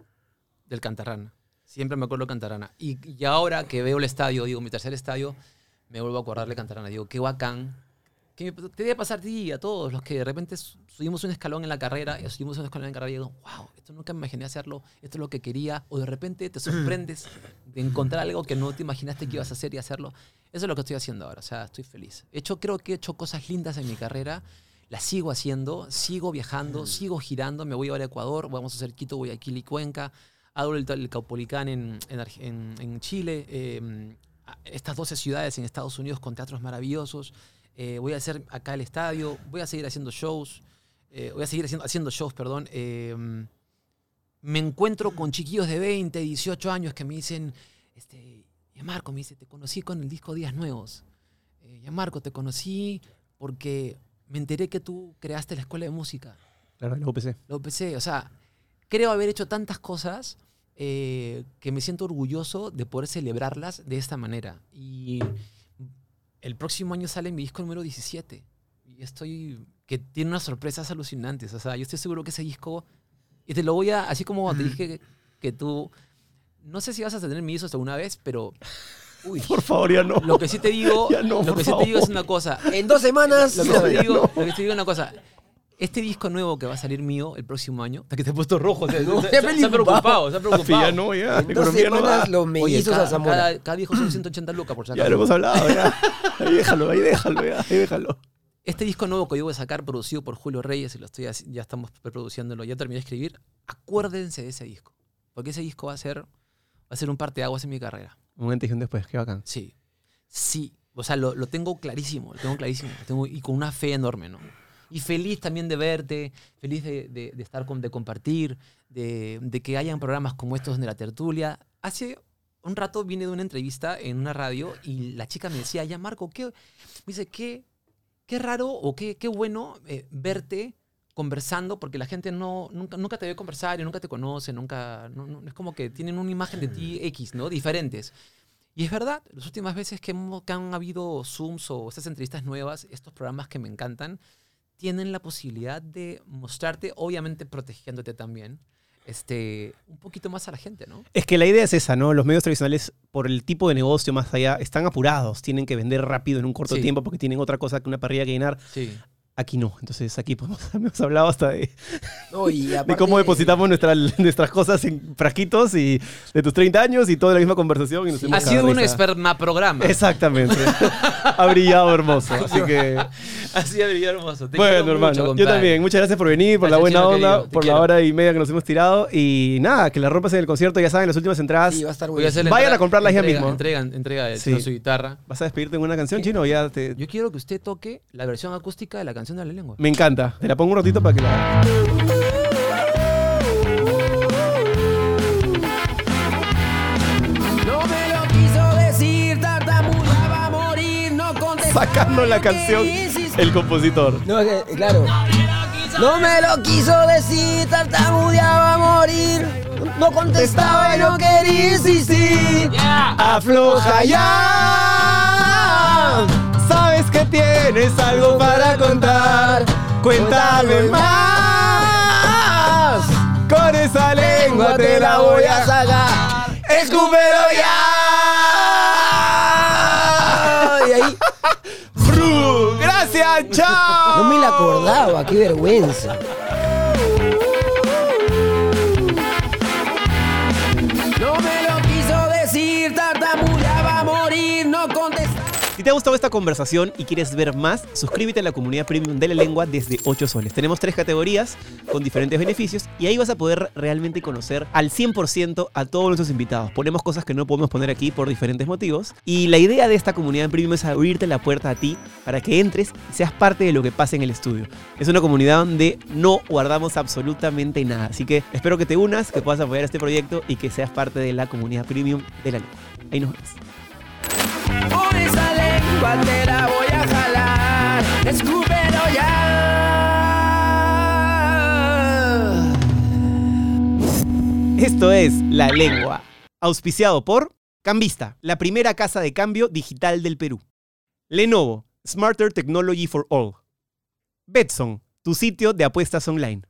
E: del Cantarrana. Siempre me acuerdo del Cantarrana. Y, y ahora que veo el estadio, digo, mi tercer estadio, me vuelvo a acordar de Cantarrana. Digo, qué bacán. Que me- te debe pasar a ti a todos los que de repente su- subimos un escalón en la carrera, y subimos un escalón en la carrera y digo, wow, esto nunca me imaginé hacerlo, esto es lo que quería. O de repente te sorprendes de encontrar algo que no te imaginaste que ibas a hacer y hacerlo. Eso es lo que estoy haciendo ahora, o sea, estoy feliz. He hecho, creo que he hecho cosas lindas en mi carrera, las sigo haciendo, sigo viajando, sigo girando, me voy ahora a Ecuador, vamos a hacer Quito, Guayaquil y Cuenca, hago el, Caupolicán en, en, Chile, eh, a- estas 12 ciudades en Estados Unidos con teatros maravillosos, eh, voy a hacer acá el estadio, voy a seguir haciendo shows, eh, voy a seguir haciendo, haciendo shows, perdón. eh, me encuentro con chiquillos de 20, 18 años que me dicen, este, ya Marco, me dice, te conocí con el disco Días Nuevos. Eh, ya Marco, te conocí porque me enteré que tú creaste la escuela de música,
B: Claro, la UPC.
E: la UPC. O sea, creo haber hecho tantas cosas eh, que me siento orgulloso de poder celebrarlas de esta manera. Y el próximo año sale mi disco número 17. Y estoy, que tiene unas sorpresas alucinantes. O sea, yo estoy seguro que ese disco, y te lo voy a, así como te dije que, que tú, no sé si vas a tener mi disco alguna vez, pero... Uy,
B: Por favor, ya no.
E: lo que sí te digo,
B: Ya no,
E: lo que sí te digo es una cosa.
D: En dos semanas.
E: Lo que, sí te digo, lo que sí te digo es una cosa. Este disco nuevo que va a salir mío el próximo año. Que te he puesto rojo. Se,
D: No,
E: se-
D: preocupado.
E: Se ha preocupado.
B: ya no, ya.
D: En dos
B: economía no
D: los
E: Oye,
D: mellizos
E: cada,
D: a Zamora.
E: cada, cada disco son 180 lucas por si
B: Ya lo hemos hablado, ya. Ahí déjalo, ahí déjalo, ya. Ahí déjalo.
E: Este disco nuevo que yo voy a sacar, producido por Julio Reyes, y lo estoy ya estamos preproduciéndolo, ya terminé de escribir. Acuérdense de ese disco. Porque ese disco va a ser, va a ser un parteaguas en mi carrera.
B: Un antes y un después, qué bacán.
E: Sí. Sí. O sea, lo, lo tengo clarísimo, lo tengo clarísimo. lo tengo, y con una fe enorme, ¿no? Y feliz también de verte, feliz de, de- de estar con, de compartir, de, de que hayan programas como estos de la tertulia. Hace un rato vine de una entrevista en una radio y la chica me decía, ya Marco, ¿qué? Me dice, qué, qué raro o qué, qué bueno eh, verte conversando, porque la gente no, nunca, nunca te ve conversar y nunca te conoce, nunca, no- no- es como que tienen una imagen de ti X, ¿no? Diferentes. Y es verdad, las últimas veces que, hemos- que han habido Zooms o estas entrevistas nuevas, estos programas que me encantan, tienen la posibilidad de mostrarte, obviamente protegiéndote también, este, un poquito más a la gente, ¿no?
B: Es que la idea es esa, ¿no? Los medios tradicionales, por el tipo de negocio más allá, están apurados. Tienen que vender rápido en un corto
E: Sí.
B: tiempo porque tienen otra cosa que una parrilla que llenar.
E: Sí.
B: Aquí no. Entonces aquí podemos, hemos hablado hasta de,
D: No, y
B: de
D: aparte-
B: cómo depositamos nuestra- nuestras cosas en frasquitos y de tus 30 años y toda la misma conversación. Y nos hemos
E: Ha sido un espermaprograma.
B: Exactamente. ha brillado hermoso. Así que,
E: Así ha brillado hermoso. Te
B: bueno,
E: mucho,
B: hermano. yo
E: compadre.
B: también. Muchas gracias por venir, por la
E: Gracias,
B: buena
E: chino
B: onda, por la
E: quiero.
B: hora y media que nos hemos tirado. Y nada, que la rompas en el concierto. Ya saben, las últimas entradas.
D: Sí, va a estar
E: la
B: Vayan
E: entrega-
B: a comprarlas ya mismo.
E: Entrega, entrega de
B: Sí.
E: Chino su guitarra.
B: ¿Vas a despedirte en una canción, Chino? o Ya te...
E: Yo quiero que usted toque la versión acústica de la canción de la lengua.
B: Me encanta. Te la pongo un ratito para que la...
D: No me lo quiso decir, tartamudeaba a morir, no contestaba.
B: Sacando la canción, el compositor.
D: No, es que, claro. No me lo quiso decir, tartamudeaba a morir. No contestaba, yo quería insistir.
B: Afloja ya. Sabes que tienes algo para contar. Cuéntame más. Con esa lengua te la voy a
D: sacar.
B: Escúpelo ya.
D: Y ahí
B: Bru, Gracias, chao.
D: no me la acordaba, qué vergüenza.
B: Si te ha gustado esta conversación y quieres ver más, suscríbete a la comunidad premium de la lengua desde 8 soles. Tenemos tres categorías con diferentes beneficios y ahí vas a poder realmente conocer al 100% a todos nuestros invitados. Ponemos cosas que no podemos poner aquí por diferentes motivos y la idea de esta comunidad premium es abrirte la puerta a ti para que entres y seas parte de lo que pasa en el estudio. Es una comunidad donde no guardamos absolutamente nada, así que espero que te unas, que puedas apoyar este proyecto y que seas parte de la comunidad premium de la lengua. Ahí nos vemos. Esto es La Lengua, auspiciado por Cambista, la primera casa de cambio digital del Perú. Lenovo, Smarter Technology for All. Betson, tu sitio de apuestas online.